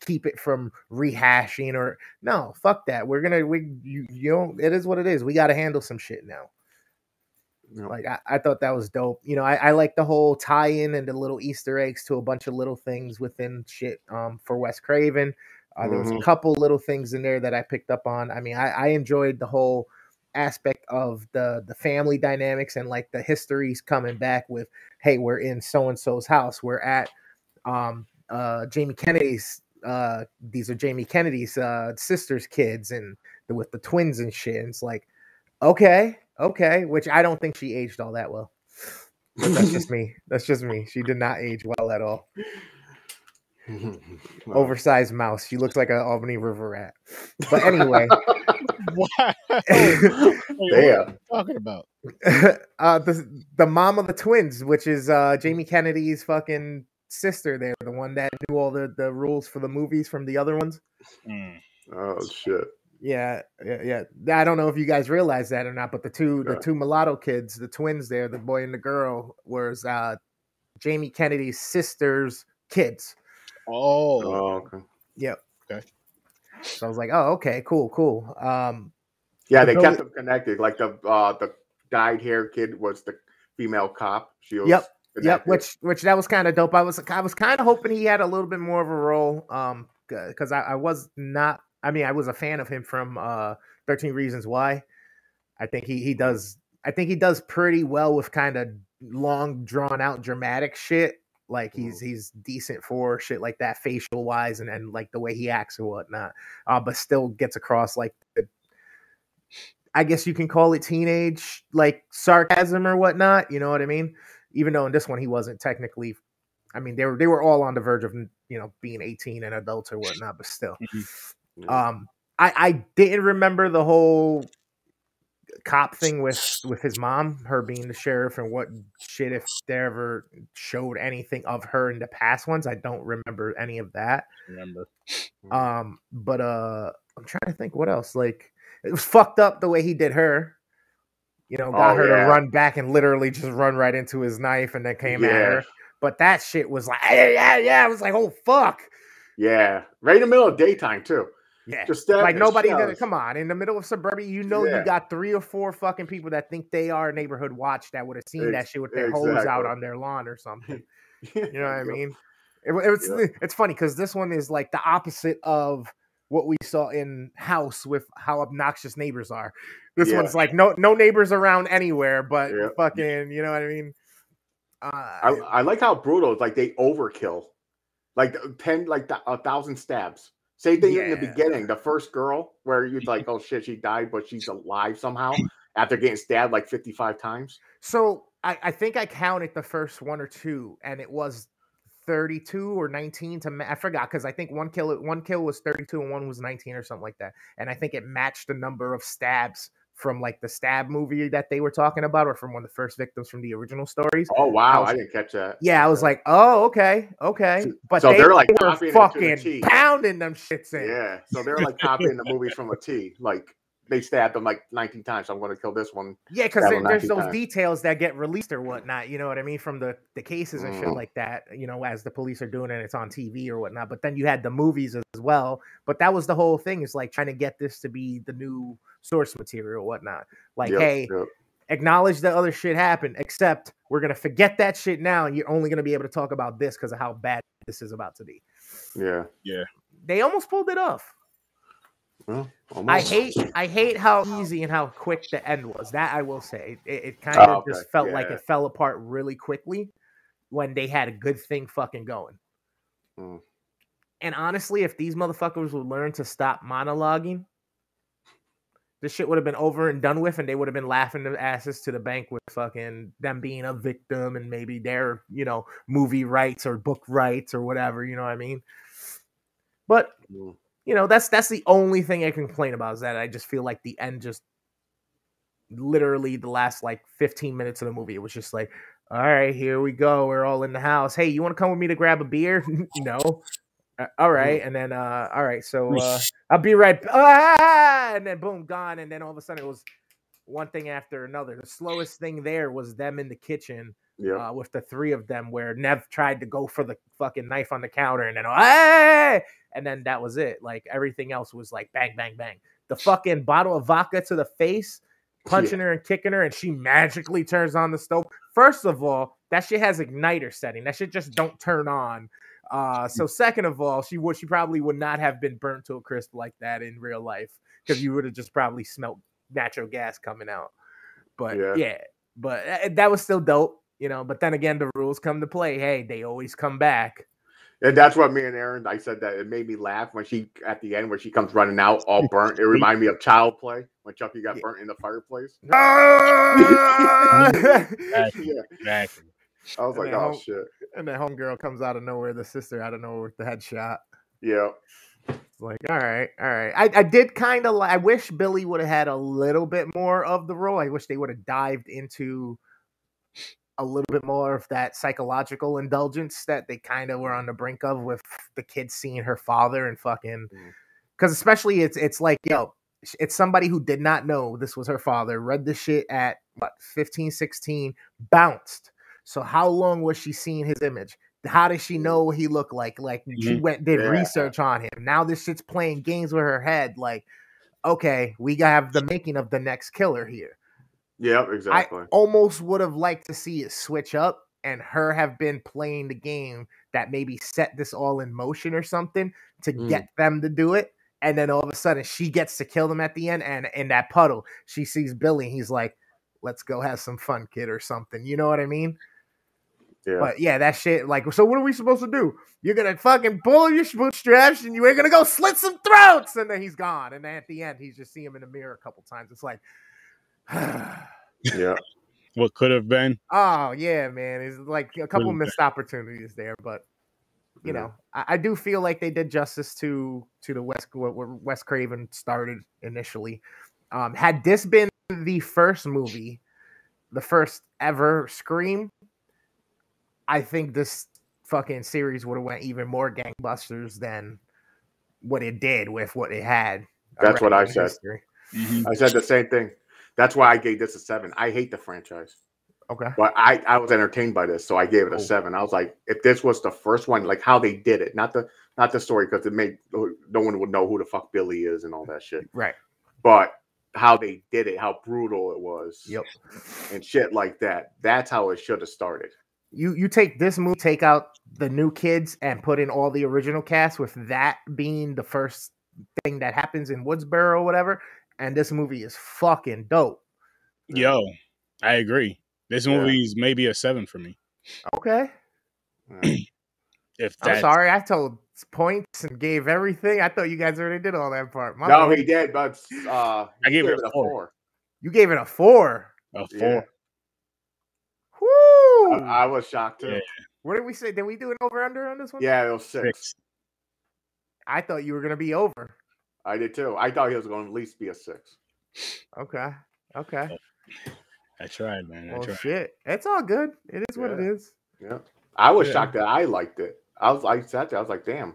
Speaker 3: keep it from rehashing, or no, fuck that. We're gonna, we, you, you know, it is what it is. We got to handle some shit now.
Speaker 1: Yep.
Speaker 3: Like I, I thought that was dope. You know, I, I like the whole tie-in and the little Easter eggs to a bunch of little things within shit um for Wes Craven. Uh, there was a
Speaker 1: Mhm.
Speaker 3: couple little things in there that I picked up on. I mean, I, I enjoyed the whole aspect of the the family dynamics and like the histories coming back with, hey, we're in so and so's house. We're at um uh Jamie Kennedy's uh these are Jamie Kennedy's uh sister's kids and the, with the twins and shit. And it's like, okay, okay, which I don't think she aged all that well. But that's just me. That's just me. She did not age well at all. Oversized mouse. She looks like an Albany River rat. But anyway,
Speaker 2: Wow. Wait,
Speaker 1: Damn.
Speaker 2: what are you talking about?
Speaker 3: uh, the the mom of the twins, which is uh, Jamie Kennedy's fucking sister, there, the one that knew all the the rules for the movies from the other ones.
Speaker 2: Mm.
Speaker 1: Oh shit.
Speaker 3: Yeah, yeah, yeah. I don't know if you guys realize that or not, but the two the two mulatto kids, the twins there, the boy and the girl, was uh, Jamie Kennedy's sister's kids.
Speaker 2: Oh,
Speaker 1: Oh, okay.
Speaker 3: Yep.
Speaker 2: Okay.
Speaker 3: So I was like, oh, okay, cool, cool. Um,
Speaker 1: Yeah, they kept them connected. Like the uh the dyed hair kid was the female cop. She was
Speaker 3: Yep, Yep, which which that was kind of dope. I was I was kind of hoping he had a little bit more of a role, um, because I, I was not. I mean, I was a fan of him from uh Thirteen Reasons Why. I think he he does. I think he does pretty well with kind of long, drawn out, dramatic shit. Like he's he's decent for shit like that, facial wise, and and like the way he acts and whatnot. Uh, but still gets across like the, I guess you can call it teenage like sarcasm or whatnot. You know what I mean? Even though in this one he wasn't technically. I mean, they were they were all on the verge of you know being eighteen and adults or whatnot, but still.
Speaker 1: Yeah.
Speaker 3: Um, I I didn't remember the whole cop thing with with his mom, her being the sheriff, and what shit if they ever showed anything of her in the past ones. I don't remember any of that.
Speaker 2: remember.
Speaker 3: Um, but uh, I'm trying to think what else. Like it was fucked up the way he did her. You know, got
Speaker 1: Oh,
Speaker 3: her
Speaker 1: yeah.
Speaker 3: to run back and literally just run right into his knife and then came at her. But that shit was like, yeah, yeah, yeah. I was like, oh fuck,
Speaker 1: yeah, right in the middle of daytime too.
Speaker 3: Yeah.
Speaker 1: Just
Speaker 3: like
Speaker 1: the
Speaker 3: nobody
Speaker 1: shit out
Speaker 3: did
Speaker 1: of
Speaker 3: it. Come on, in the middle of suburbia, you know
Speaker 1: Yeah.
Speaker 3: you got three or four fucking people that think they are neighborhood watch that would have seen that shit with their hose out on their lawn or something.
Speaker 1: You
Speaker 3: know what I mean? It, wa- it was,
Speaker 1: Yeah.
Speaker 3: It's funny because this one is like the opposite of what we saw in House with how obnoxious neighbors are. This
Speaker 1: Yeah.
Speaker 3: one's like no no neighbors around anywhere, but
Speaker 1: Yeah.
Speaker 3: fucking, you know what I mean? Uh,
Speaker 1: I, I like how brutal. It's like they overkill, like ten, like a thousand stabs. Same thing in the beginning. The first girl, where you're mm-hmm. like, oh shit, she died, but she's alive somehow after getting stabbed like fifty-five times.
Speaker 3: So I, I think I counted the first one or two, and it was 32 or 19 to ma- I forgot because I think one kill one kill was 32 and one was 19 or something like that. And I think it matched the number of stabs from like the stab movie that they were talking about or from one of the first victims from the original stories.
Speaker 1: Oh wow,
Speaker 3: was-
Speaker 1: I didn't catch that.
Speaker 3: Yeah, I was like, oh, okay, okay. But
Speaker 1: so
Speaker 3: they
Speaker 1: they're, like,
Speaker 3: were
Speaker 1: to the
Speaker 3: fucking pounding them shits in.
Speaker 1: yeah. So they're like copying the movies from a T. Like they stabbed him like 19 times. So I'm going to kill this one.
Speaker 3: Yeah, because there, there's those
Speaker 1: times.
Speaker 3: details that get released or whatnot. You know what I mean from the the cases and shit
Speaker 1: Mm.
Speaker 3: like that. You know, as the police are doing it, and it's on TV or whatnot. But then you had the movies as well. But that was the whole thing is like trying to get this to be the new source material, whatnot. Like,
Speaker 1: Yep,
Speaker 3: hey,
Speaker 1: yep.
Speaker 3: acknowledge that other shit happened, except we're gonna forget that shit now, and you're only gonna be able to talk about this because of how bad this is about to be.
Speaker 1: Yeah, yeah.
Speaker 3: They almost pulled it off.
Speaker 1: Well,
Speaker 3: I hate I hate how easy and how quick the end was. That I will say. It, it kind of
Speaker 1: Oh, okay.
Speaker 3: just felt like it fell apart really quickly when they had a good thing fucking going.
Speaker 1: Mm.
Speaker 3: And honestly, if these motherfuckers would learn to stop monologuing, this shit would have been over and done with, and they would have been laughing their asses to the bank with fucking them being a victim and maybe their, you know, movie rights or book rights or whatever, you know what I mean? But
Speaker 1: Mm.
Speaker 3: You know that's that's the only thing i complain about is that i just feel like the end just literally the last like 15 minutes of the movie it was just like all right here we go we're all in the house. Hey you want to come with me to grab a beer? No. "Uh, all right and then uh all right so uh i'll be right ah! and then boom gone and then all of a sudden it was one thing after another. The slowest thing there was them in the kitchen
Speaker 1: Yeah.
Speaker 3: uh, with the three of them where Neve tried to go for the fucking knife on the counter and then hey! and then that was it. Like everything else was like bang, bang, bang. The fucking bottle of vodka to the face, punching her and kicking her, and she magically turns on the stove. First of all, that shit has igniter setting. That shit just don't turn on. Uh, so second of all, she would she probably would not have been burnt to a crisp like that in real life because you would have just probably smelt natural gas coming out. But
Speaker 1: Yeah.
Speaker 3: yeah, but uh, that was still dope, you know. But then again, the rules come to play. Hey, they always come back.
Speaker 1: And that's what me and Aaron, I said that it made me laugh when she, at the end, when she comes running out all burnt. It reminded me of Child Play when Chucky got burnt in the fireplace.
Speaker 2: Exactly.
Speaker 1: yeah.
Speaker 2: Exactly.
Speaker 1: I was like,
Speaker 3: And then
Speaker 1: oh,
Speaker 3: home-
Speaker 1: shit.
Speaker 3: and the homegirl comes out of nowhere, the sister out of nowhere with the headshot.
Speaker 1: Yeah.
Speaker 3: It's like, all right, all right. I, I did kind of like. I wish Billy would have had a little bit more of the role. I wish they would have dived into a little bit more of that psychological indulgence that they kind of were on the brink of with the kids seeing her father and fucking.
Speaker 1: Mm.
Speaker 3: Because especially it's it's like yo, it's somebody who did not know this was her father. Read the shit at what 15, 16, bounced. So how long was she seeing his image? How does she know what he looked like? Like she
Speaker 2: Mhm.
Speaker 3: went did
Speaker 1: Yeah.
Speaker 3: research on him. Now this shit's playing games with her head. Like, okay, we have the making of the next killer here.
Speaker 1: Yep, exactly.
Speaker 3: I almost would have liked to see it switch up and her have been playing the game that maybe set this all in motion or something to
Speaker 1: Mm.
Speaker 3: get them to do it. And then all of a sudden she gets to kill them at the end. And in that puddle, she sees Billy. And he's like, let's go have some fun, kid, or something. You know what I mean?
Speaker 1: yeah.
Speaker 3: But yeah, that shit, like, so what are we supposed to do? You're gonna fucking pull your bootstraps and you ain't gonna go slit some throats, and then he's gone. And then at the end, he's just see him in the mirror a couple times. It's like,
Speaker 1: yeah.
Speaker 2: What could have been?
Speaker 3: oh yeah, man, it's like a couple
Speaker 2: Really
Speaker 3: missed opportunities there, but you
Speaker 1: Yeah.
Speaker 3: know, I, I do feel like they did justice to to the West what, what Wes Craven started initially. Um, had this been the first movie, the first ever Scream, I think this fucking series would have went even more gangbusters than what it did with what it had.
Speaker 1: That's what I said.
Speaker 3: history.
Speaker 2: Mhm.
Speaker 1: I said the same thing. That's why I gave this a seven. I hate the franchise,
Speaker 3: Okay.
Speaker 1: but I, I was entertained by this, so I gave it a
Speaker 3: Cool.
Speaker 1: seven. I was like, if this was the first one, like how they did it, not the not the story, because it made no one would know who the fuck Billy is and all that shit.
Speaker 3: Right.
Speaker 1: But how they did it, how brutal it was,
Speaker 3: Yep.
Speaker 1: and shit like that. That's how it should have started.
Speaker 3: you you take this movie, take out the new kids, and put in all the original cast with that being the first thing that happens in Woodsboro or whatever, and this movie is fucking dope.
Speaker 2: Yo, I agree. This
Speaker 1: Yeah.
Speaker 2: is maybe a seven for me.
Speaker 3: Okay,
Speaker 1: Yeah.
Speaker 2: If
Speaker 3: I'm sorry, I told points and gave everything. I thought you guys already did all that part. My
Speaker 1: no,
Speaker 3: bad.
Speaker 1: he did, but uh,
Speaker 2: I
Speaker 1: he
Speaker 2: gave it a four.
Speaker 3: you gave it a four.
Speaker 2: a four.
Speaker 1: Yeah.
Speaker 3: Woo!
Speaker 1: I, I was shocked too.
Speaker 2: Yeah.
Speaker 3: What did we say? Did we do an over under on this one?
Speaker 1: Yeah, it was six.
Speaker 2: Six.
Speaker 3: I thought you were gonna be over.
Speaker 1: I did too. I thought he was going to at least be a six.
Speaker 3: Okay. Okay.
Speaker 2: I tried, man. I tried.
Speaker 3: shit. It's all good. It is what it is.
Speaker 1: Yeah. I was
Speaker 3: Yeah.
Speaker 1: shocked that I liked it. I was I sat there, I was like, damn,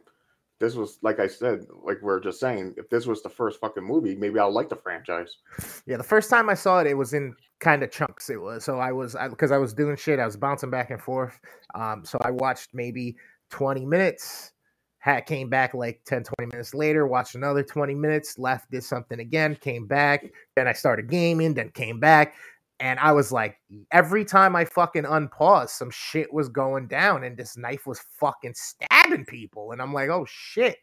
Speaker 1: this was like I said, like we are just saying, if this was the first fucking movie, maybe I'll like the franchise.
Speaker 3: Yeah, the first time I saw it, it was in kind of chunks. It was so I was because I, was doing shit. I was bouncing back and forth. Um, so I watched maybe twenty minutes. Had came back like 10, 20 minutes later. Watched another twenty minutes. Left, did something again. Came back. Then I started gaming. Then came back. And I was like, every time I fucking unpaused, some shit was going down, and this knife was fucking stabbing people. And I'm like, oh shit.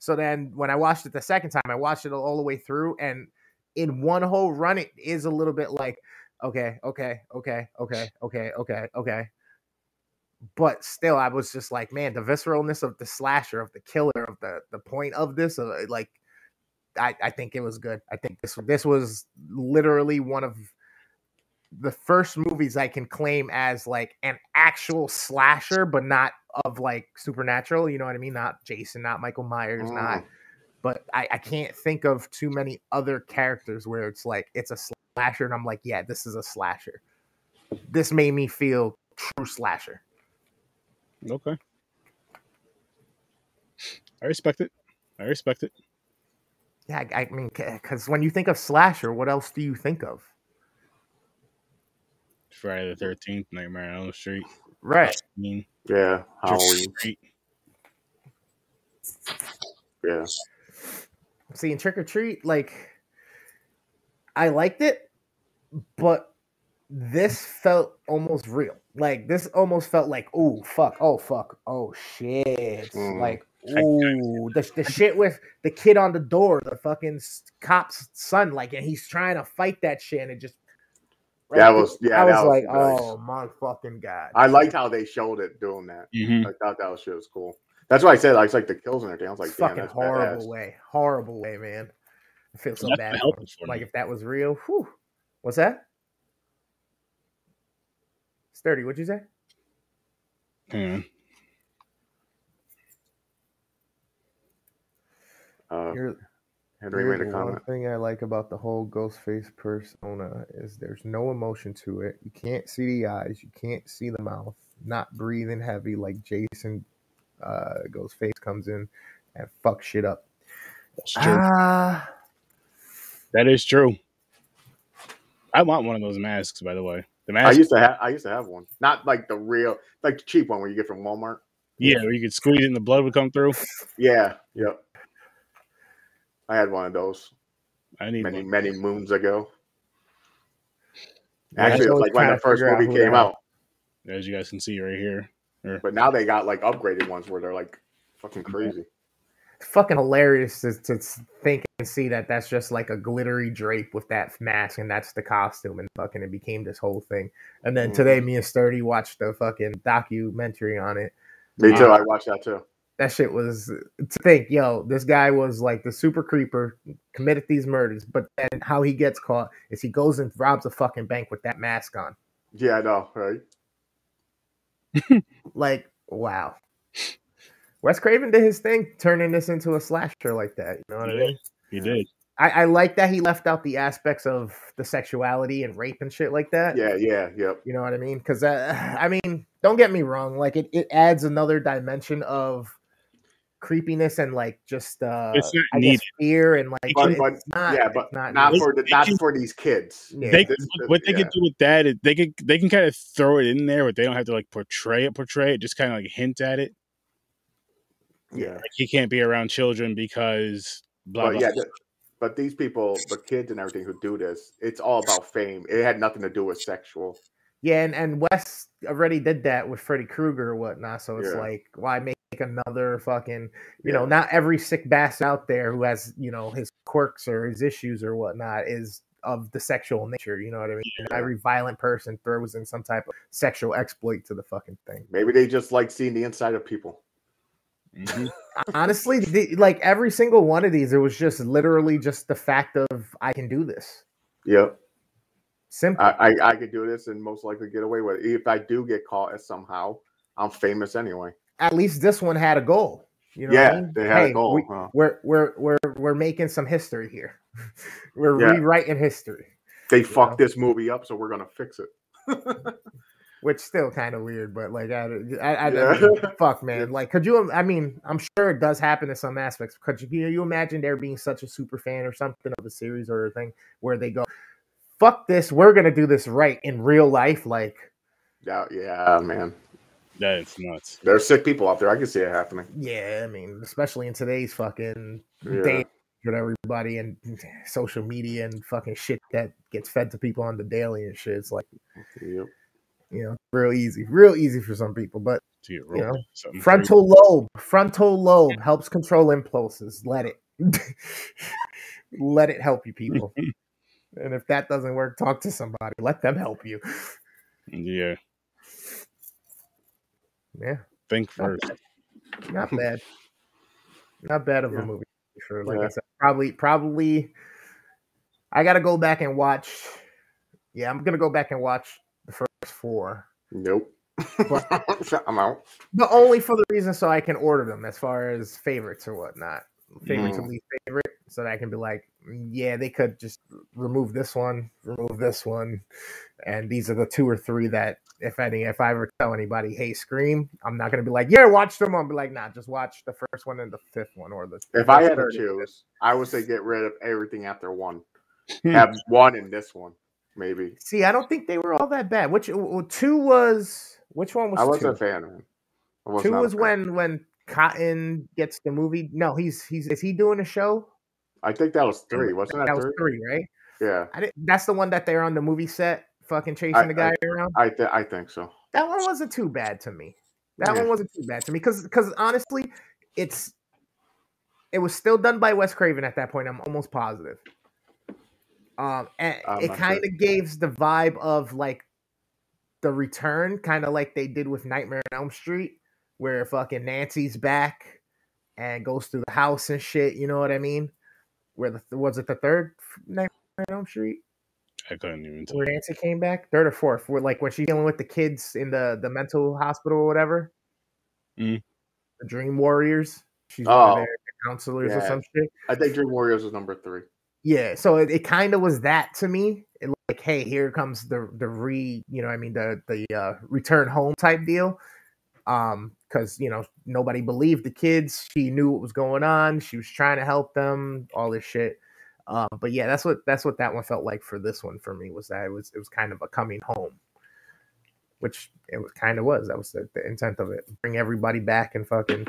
Speaker 3: So then when I watched it the second time, I watched it all the way through, and in one whole run, it is a little bit like, okay, okay, okay, okay, okay, okay, okay. But still, I was just like, man, the visceralness of the slasher, of the killer, of the the point of this, uh, like, I I think it was good. I think this this was literally one of the first movies I can claim as like an actual slasher, but not of like supernatural. You know what I mean? Not Jason, not Michael Myers, not
Speaker 1: Mm.
Speaker 3: but I, I can't think of too many other characters where it's like it's a slasher and I'm like, yeah, this is a slasher. This made me feel true slasher.
Speaker 2: Okay. I respect it. I respect it.
Speaker 3: Yeah, I, I mean, because when you think of slasher, what else do you think of?
Speaker 2: Friday the Thirteenth, Nightmare on Elm Street,
Speaker 3: Right.
Speaker 2: Halloween,
Speaker 1: Yeah,
Speaker 2: Trick or
Speaker 1: Halloween.
Speaker 2: Treat.
Speaker 1: Yeah.
Speaker 3: See, in Trick or Treat, like, I liked it, but this felt almost real. Like, this almost felt like, oh, fuck, oh, fuck, oh, shit.
Speaker 1: Mm.
Speaker 3: Like, ooh, the, the shit with the kid on the door, the fucking cop's son, like, and he's trying to fight that shit, and it just.
Speaker 1: That was- yeah,
Speaker 3: I was
Speaker 1: was
Speaker 3: like,
Speaker 1: nice.
Speaker 3: oh my fucking god.
Speaker 1: I liked how they showed it doing that.
Speaker 2: Mhm.
Speaker 1: I thought that was shit was cool. That's why I said I was like the kills and everything. I was like, damn,
Speaker 3: fucking
Speaker 1: that's
Speaker 3: horrible
Speaker 1: badass.
Speaker 3: way, horrible way, man. I feel so
Speaker 2: That's
Speaker 3: bad. for
Speaker 2: helped
Speaker 3: him.
Speaker 2: it for
Speaker 3: Like if that was real, whew. What's that? Sturdy, what'd you say?
Speaker 2: Hmm.
Speaker 1: Uh,
Speaker 3: Here-
Speaker 1: Henry
Speaker 3: here's
Speaker 1: made a
Speaker 3: one thing I like about the whole Ghostface persona is there's no emotion to it. You can't see the eyes, you can't see the mouth, not breathing heavy like Jason uh Ghostface comes in and fucks shit up.
Speaker 2: That's true.
Speaker 3: Ah,
Speaker 2: that is true. I want one of those masks, by the way. The
Speaker 1: I used to have I used to have one. Not like the real like the cheap one where you get from Walmart.
Speaker 2: yeah, where you could squeeze it and the blood would come through.
Speaker 1: Yeah, yep. I had one of those
Speaker 2: I need
Speaker 1: many
Speaker 2: one.
Speaker 1: many moons ago.
Speaker 3: Yeah,
Speaker 1: Actually, it was like when the first movie came out.
Speaker 2: As you guys can see right here.
Speaker 1: But now they got like upgraded ones where they're like fucking crazy.
Speaker 3: Fucking hilarious to, to think and see that that's just like a glittery drape with that mask and that's the costume and fucking it became this whole thing. And then today, mm-hmm. me and Sturdy watched the fucking documentary on it.
Speaker 1: Me too.
Speaker 2: Wow.
Speaker 1: I watched that too.
Speaker 3: That shit was to think, yo, this guy was like the super creeper, committed these murders, but then how he gets caught is he goes and robs a fucking bank with that mask on.
Speaker 1: Yeah, I know, right?
Speaker 3: Like, wow. Wes Craven did his thing, turning this into a slasher like that. You know what I mean?
Speaker 2: He did.
Speaker 3: I, I like that he left out the aspects of the sexuality and rape and shit like that.
Speaker 1: Yeah, yeah, yep.
Speaker 3: You know what I mean? Because uh, I mean, don't get me wrong. Like it, it adds another dimension of creepiness and like just uh,
Speaker 2: It's not
Speaker 3: I guess
Speaker 2: needed.
Speaker 3: fear and like
Speaker 1: But- but-
Speaker 3: not,
Speaker 1: yeah, but
Speaker 3: not,
Speaker 1: not for the not
Speaker 2: can-
Speaker 1: for these kids.
Speaker 3: Yeah.
Speaker 2: They,
Speaker 1: This-
Speaker 2: what they
Speaker 1: yeah.
Speaker 2: can do with that is they can they can kind of throw it in there, but they don't have to like portray it. Portray it, just kind of like hint at it.
Speaker 1: Yeah,
Speaker 2: Like he can't be around children because blah
Speaker 1: but
Speaker 2: blah.
Speaker 1: yeah, but these people, the kids and everything who do this, it's all about fame. It had nothing to do with sexual.
Speaker 3: Yeah, and, and Wes already did that with Freddy Krueger or whatnot. So it's
Speaker 1: Yeah.
Speaker 3: like, why make another fucking, you know, not every sick bastard out there who has, you know, his quirks or his issues or whatnot is of the sexual nature. You know what I mean?
Speaker 1: Yeah.
Speaker 3: every violent person throws in some type of sexual exploit to the fucking thing.
Speaker 1: Maybe they just like seeing the inside of people.
Speaker 2: Mhm.
Speaker 3: Honestly, the, like every single one of these, it was just literally just the fact of I can do this.
Speaker 1: Yep.
Speaker 3: Simple.
Speaker 1: I, I I could do this and most likely get away with it. If I do get caught as somehow, I'm famous anyway.
Speaker 3: At least this one had a goal. You know what I
Speaker 1: yeah,
Speaker 3: mean?
Speaker 1: they had
Speaker 3: Hey,
Speaker 1: a goal.
Speaker 3: we-
Speaker 1: huh?
Speaker 3: We're we're we're we're making some history here. we're
Speaker 1: Yeah.
Speaker 3: rewriting history,
Speaker 1: They fucked
Speaker 3: know?
Speaker 1: this movie up, so we're gonna fix it.
Speaker 3: which still kind of weird, but like I, I, I, I mean, fuck man, like could you? I mean, I'm sure it does happen in some aspects. Could you, you you imagine there being such a super fan or something of a series or a thing where they go, "Fuck this, we're gonna do this right in real life." Like,
Speaker 1: yeah, yeah, man.
Speaker 2: That is nuts.
Speaker 1: There's sick people out there. I can see it happening.
Speaker 3: yeah, I mean, especially in today's fucking
Speaker 1: Yeah.
Speaker 3: day with everybody and social media and fucking shit that gets fed to people on the daily and shit. It's like
Speaker 1: Yep.
Speaker 3: You know, real easy, real easy for some people. But You know, frontal lobe, frontal lobe helps control impulses. Let it, let it help you, people. and if that doesn't work, talk to somebody. Let them help you.
Speaker 2: Yeah.
Speaker 3: Yeah,
Speaker 2: Think
Speaker 3: Not
Speaker 2: first.
Speaker 3: not bad, not bad of
Speaker 1: Yeah.
Speaker 3: a movie. for Sure, like I said, probably, probably. I got to go back and watch. Yeah, I'm gonna go back and watch first four.
Speaker 1: Nope. I'm out.
Speaker 3: But only for the reason so I can order them as far as favorites or whatnot. Favorites and
Speaker 1: Mm.
Speaker 3: least favorite. So that I can be like, "Mm, yeah, they could just remove this one, remove this one. And these are the two or three that if any if I ever tell anybody, hey, Scream, I'm not gonna be like, yeah, watch them. I'll be like, nah, just watch the first one and the fifth one or the
Speaker 1: If I had to
Speaker 3: third and the fifth."
Speaker 1: choose, I would say get rid of everything after one. Have one in this one, maybe.
Speaker 3: See, I don't think they were all that bad. Which two was which one was
Speaker 1: I wasn't
Speaker 3: two?
Speaker 1: a fan. Was
Speaker 3: Two was when when Cotton gets the movie. No, he's he's is he doing a show?
Speaker 1: I think that was three. Wasn't that,
Speaker 3: That was
Speaker 1: three?
Speaker 3: three, right?
Speaker 1: Yeah,
Speaker 3: I didn't, that's the one that they're on the movie set, fucking chasing
Speaker 1: I-
Speaker 3: the guy around.
Speaker 1: I th- I think so.
Speaker 3: That one wasn't too bad to me. That
Speaker 1: Yeah.
Speaker 3: one wasn't too bad to me because because honestly, it's it was still done by Wes Craven at that point. I'm almost positive. Um, and
Speaker 1: I'm
Speaker 3: it kind
Speaker 1: sure.
Speaker 3: of gives the vibe of like the return, kind of like they did with Nightmare on Elm Street, where fucking Nancy's back and goes through the house and shit. You know what I mean? Where the was it the third Nightmare on Elm Street?
Speaker 2: I couldn't even tell.
Speaker 3: where Nancy came back, third or fourth, where like when she's dealing with the kids in the the mental hospital or whatever,
Speaker 2: Mhm.
Speaker 3: the Dream Warriors. She's one
Speaker 1: Oh,
Speaker 3: of their counselors or
Speaker 1: yeah.
Speaker 3: some shit.
Speaker 1: I think Dream Warriors was number three.
Speaker 3: Yeah, so it, it kind of was that to me. It, like, hey, here comes the the re, you know, I mean the the uh, return home type deal. Um, because you know nobody believed the kids. She knew what was going on. She was trying to help them. All this shit. Um, but yeah, that's what that's what that one felt like for this one for me was that it was it was kind of a coming home, which it was kind of was. That was the, the intent of it. Bring everybody back and fucking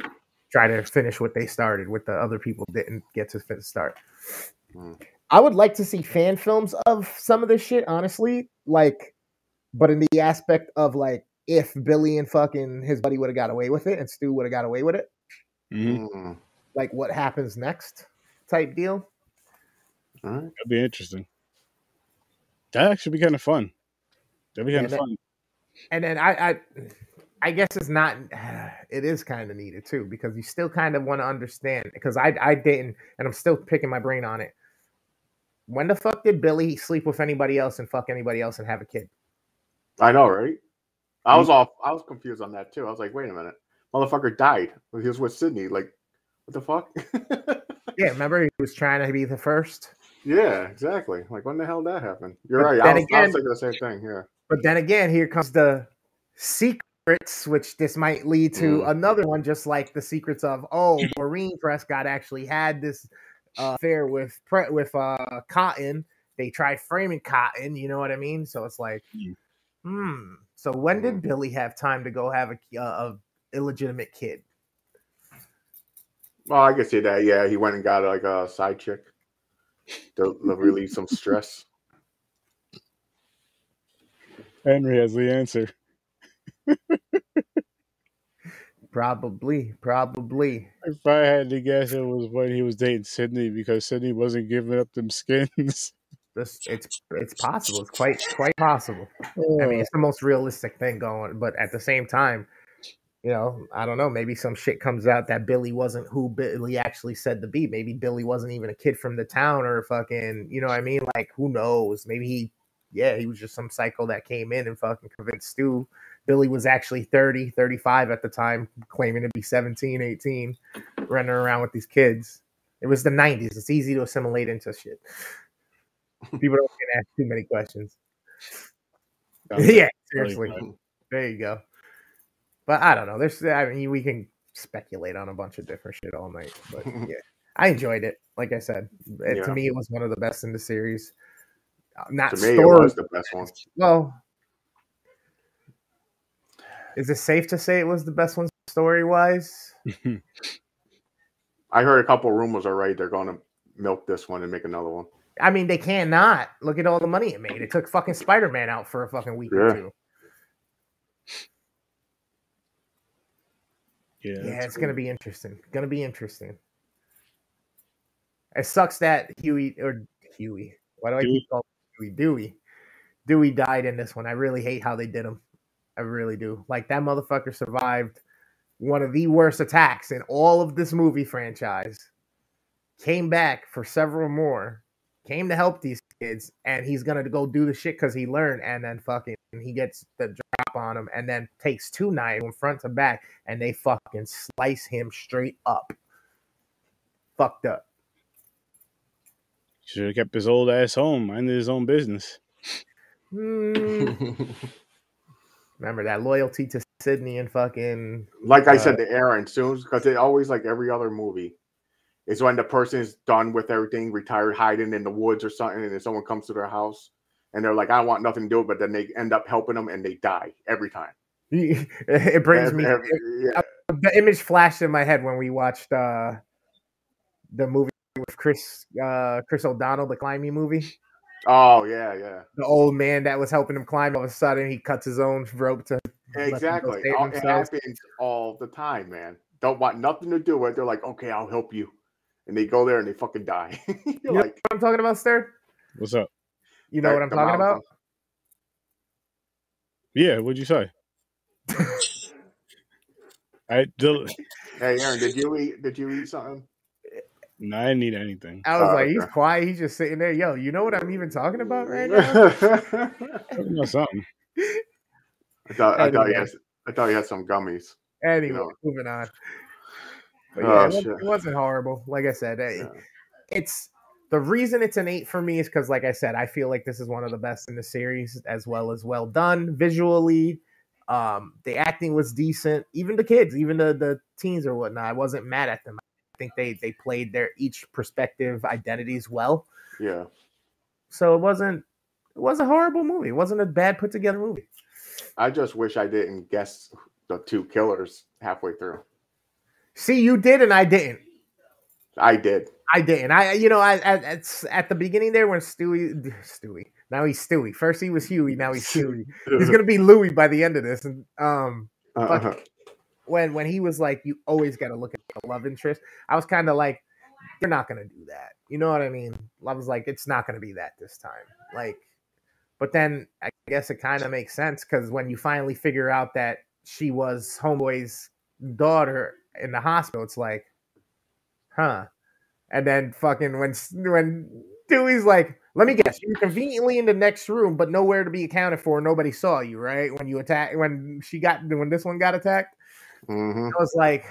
Speaker 3: try to finish what they started. What the other people didn't get to start.
Speaker 1: Hmm.
Speaker 3: I would like to see fan films of some of this shit, honestly. Like, but in the aspect of like, if Billy and fucking his buddy would have got away with it, and Stu would have got away with it,
Speaker 2: Mhm.
Speaker 1: Mm.
Speaker 3: like what happens next, type deal.
Speaker 1: All right.
Speaker 2: That'd be interesting. That actually be kind of fun. That'd be kind of
Speaker 3: Yeah, that-
Speaker 2: fun.
Speaker 3: And then I, I, I guess it's not. It is kind of needed too because you still kind of want to understand. Because I, I didn't, and I'm still picking my brain on it. When the fuck did Billy sleep with anybody else and fuck anybody else and have a kid?
Speaker 1: I know, right? I was off. I was confused on that too. I was like, wait a minute, motherfucker died. He was with Sidney. Like, what the fuck?
Speaker 3: Yeah, remember he was trying to be the first.
Speaker 1: yeah, exactly. Like, when the hell did that happen? You're
Speaker 3: But
Speaker 1: right. I was, I
Speaker 3: again-
Speaker 1: was thinking the same thing. Yeah.
Speaker 3: But then again, here comes the secrets, which this might lead to
Speaker 1: Mm.
Speaker 3: another one, just like the secrets of oh, Maureen Prescott actually had this uh, affair with Pre- with uh, Cotton. They tried framing Cotton. You know what I mean? So it's like,
Speaker 2: Mm.
Speaker 3: hmm. So when did. Billy have time to go have a, uh, a illegitimate kid?
Speaker 1: Well, I can see that. Yeah, he went and got like a side chick to, to relieve some stress.
Speaker 2: Henry has the answer.
Speaker 3: Probably, probably.
Speaker 2: If I had to guess, it was when he was dating Sidney because Sidney wasn't giving up them skins.
Speaker 3: This it's it's possible. It's quite quite possible. I mean, it's the most realistic thing going, but at the same time, you know, I don't know. Maybe some shit comes out that Billy wasn't who Billy actually said to be. Maybe Billy wasn't even a kid from the town or fucking, you know what I mean? Like, who knows? Maybe he, yeah, he was just some psycho that came in and fucking convinced Stu Billy was actually 30, 35 at the time, claiming to be 17, 18, running around with these kids. It was the 90s. It's easy to assimilate into shit. People don't get ask too many questions. yeah, seriously. There you go. But I don't know. There's, I mean, we can speculate on a bunch of different shit all night. But yeah, I enjoyed it. Like I said, it,
Speaker 1: Yeah.
Speaker 3: to me, it was one of the best in the series. Uh, Not
Speaker 1: To me,
Speaker 3: story.
Speaker 1: was the best one.
Speaker 3: Well, is it safe to say it was the best one story wise?
Speaker 1: I heard a couple rumors already. They're going to milk this one and make another one.
Speaker 3: I mean, they can't not. Look at all the money it made. It took fucking Spider Man out for a fucking week or two.
Speaker 2: Yeah,
Speaker 3: Yeah,
Speaker 2: that's
Speaker 3: it's gonna be interesting. Gonna be interesting. It sucks that Huey or Huey. Why do I keep calling him Huey? Dewey. Dewey died in this one. I really hate how they did him. I really do. Like that motherfucker survived one of the worst attacks in all of this movie franchise. Came back for several more. Came to help these kids, and he's gonna go do the shit because he learned, and then fucking he gets the drop on him, and then takes two knives from front to back, and they fucking slice him straight up. Fucked up.
Speaker 2: Should have kept his old ass home, minded his own business.
Speaker 3: Mm, remember that loyalty to Sidney and fucking
Speaker 1: like I
Speaker 3: Uh,
Speaker 1: said to Aaron, soon because it always like every other movie is when the person is done with everything, retired, hiding in the woods or something, and then someone comes to their house and they're like, "I want nothing to do," but then they end up helping them and they die every time.
Speaker 3: it brings
Speaker 1: Every-
Speaker 3: me
Speaker 1: every- yeah.
Speaker 3: the image flashed in my head when we watched uh the movie with Chris uh Chris O'Donnell, the climbing movie.
Speaker 1: Oh yeah, yeah,
Speaker 3: The old man that was helping him climb, all of a sudden he cuts his own rope to let them go
Speaker 1: exactly.
Speaker 3: save
Speaker 1: All- It happens all the time, man. Don't want nothing to do with. it. They're like, "Okay, I'll help you," and they go there and they fucking die. You're
Speaker 3: You know
Speaker 1: like,
Speaker 3: what I'm talking about, sir?
Speaker 2: What's up?
Speaker 3: You know what I'm talking
Speaker 1: mountain."
Speaker 3: about?
Speaker 2: Yeah, what'd you say? I did.
Speaker 1: Hey, Aaron, did you eat? Did you eat something?
Speaker 2: No, I didn't need anything.
Speaker 3: I was
Speaker 1: Oh,
Speaker 3: like, he's quiet. He's just sitting there. Yo, you know what I'm even talking about right now?
Speaker 2: I know something.
Speaker 1: I thought I thought he had I thought he had some gummies.
Speaker 3: Anyway,
Speaker 1: know.
Speaker 3: moving on. But
Speaker 1: Oh,
Speaker 3: yeah, it, wasn't,
Speaker 1: shit.
Speaker 3: it wasn't horrible. Like I said,
Speaker 1: Yeah.
Speaker 3: it's the reason it's an eight for me is because, like I said, I feel like this is one of the best in the series, as well as well done visually. Um, the acting was decent. Even the kids, even the the teens or whatnot, I wasn't mad at them. I think they they played their each perspective identities well.
Speaker 1: Yeah.
Speaker 3: So it wasn't it was a horrible movie. It wasn't a bad put together movie.
Speaker 1: I just wish I didn't guess the two killers halfway through.
Speaker 3: See, you did and I didn't.
Speaker 1: I did.
Speaker 3: I didn't. I, you know, I at, at, at the beginning there when Stewie, Stewie. Now he's Stewie. First he was Huey. Now he's Stewie. He's gonna be Louie by the end of this. And um,
Speaker 1: Uh-huh.
Speaker 3: When when he was like, you always got to look at the love interest. I was kind of like, they're not gonna do that. You know what I mean? I was like, it's not gonna be that this time. Like, but then I guess it kind of makes sense because when you finally figure out that she was Homeboy's daughter in the hospital, it's like, huh? And then fucking when when Dewey's like, let me guess, you were conveniently in the next room, but nowhere to be accounted for. Nobody saw you, right? When you attack, when she got, when this one got attacked,
Speaker 1: Mhm.
Speaker 3: I was like,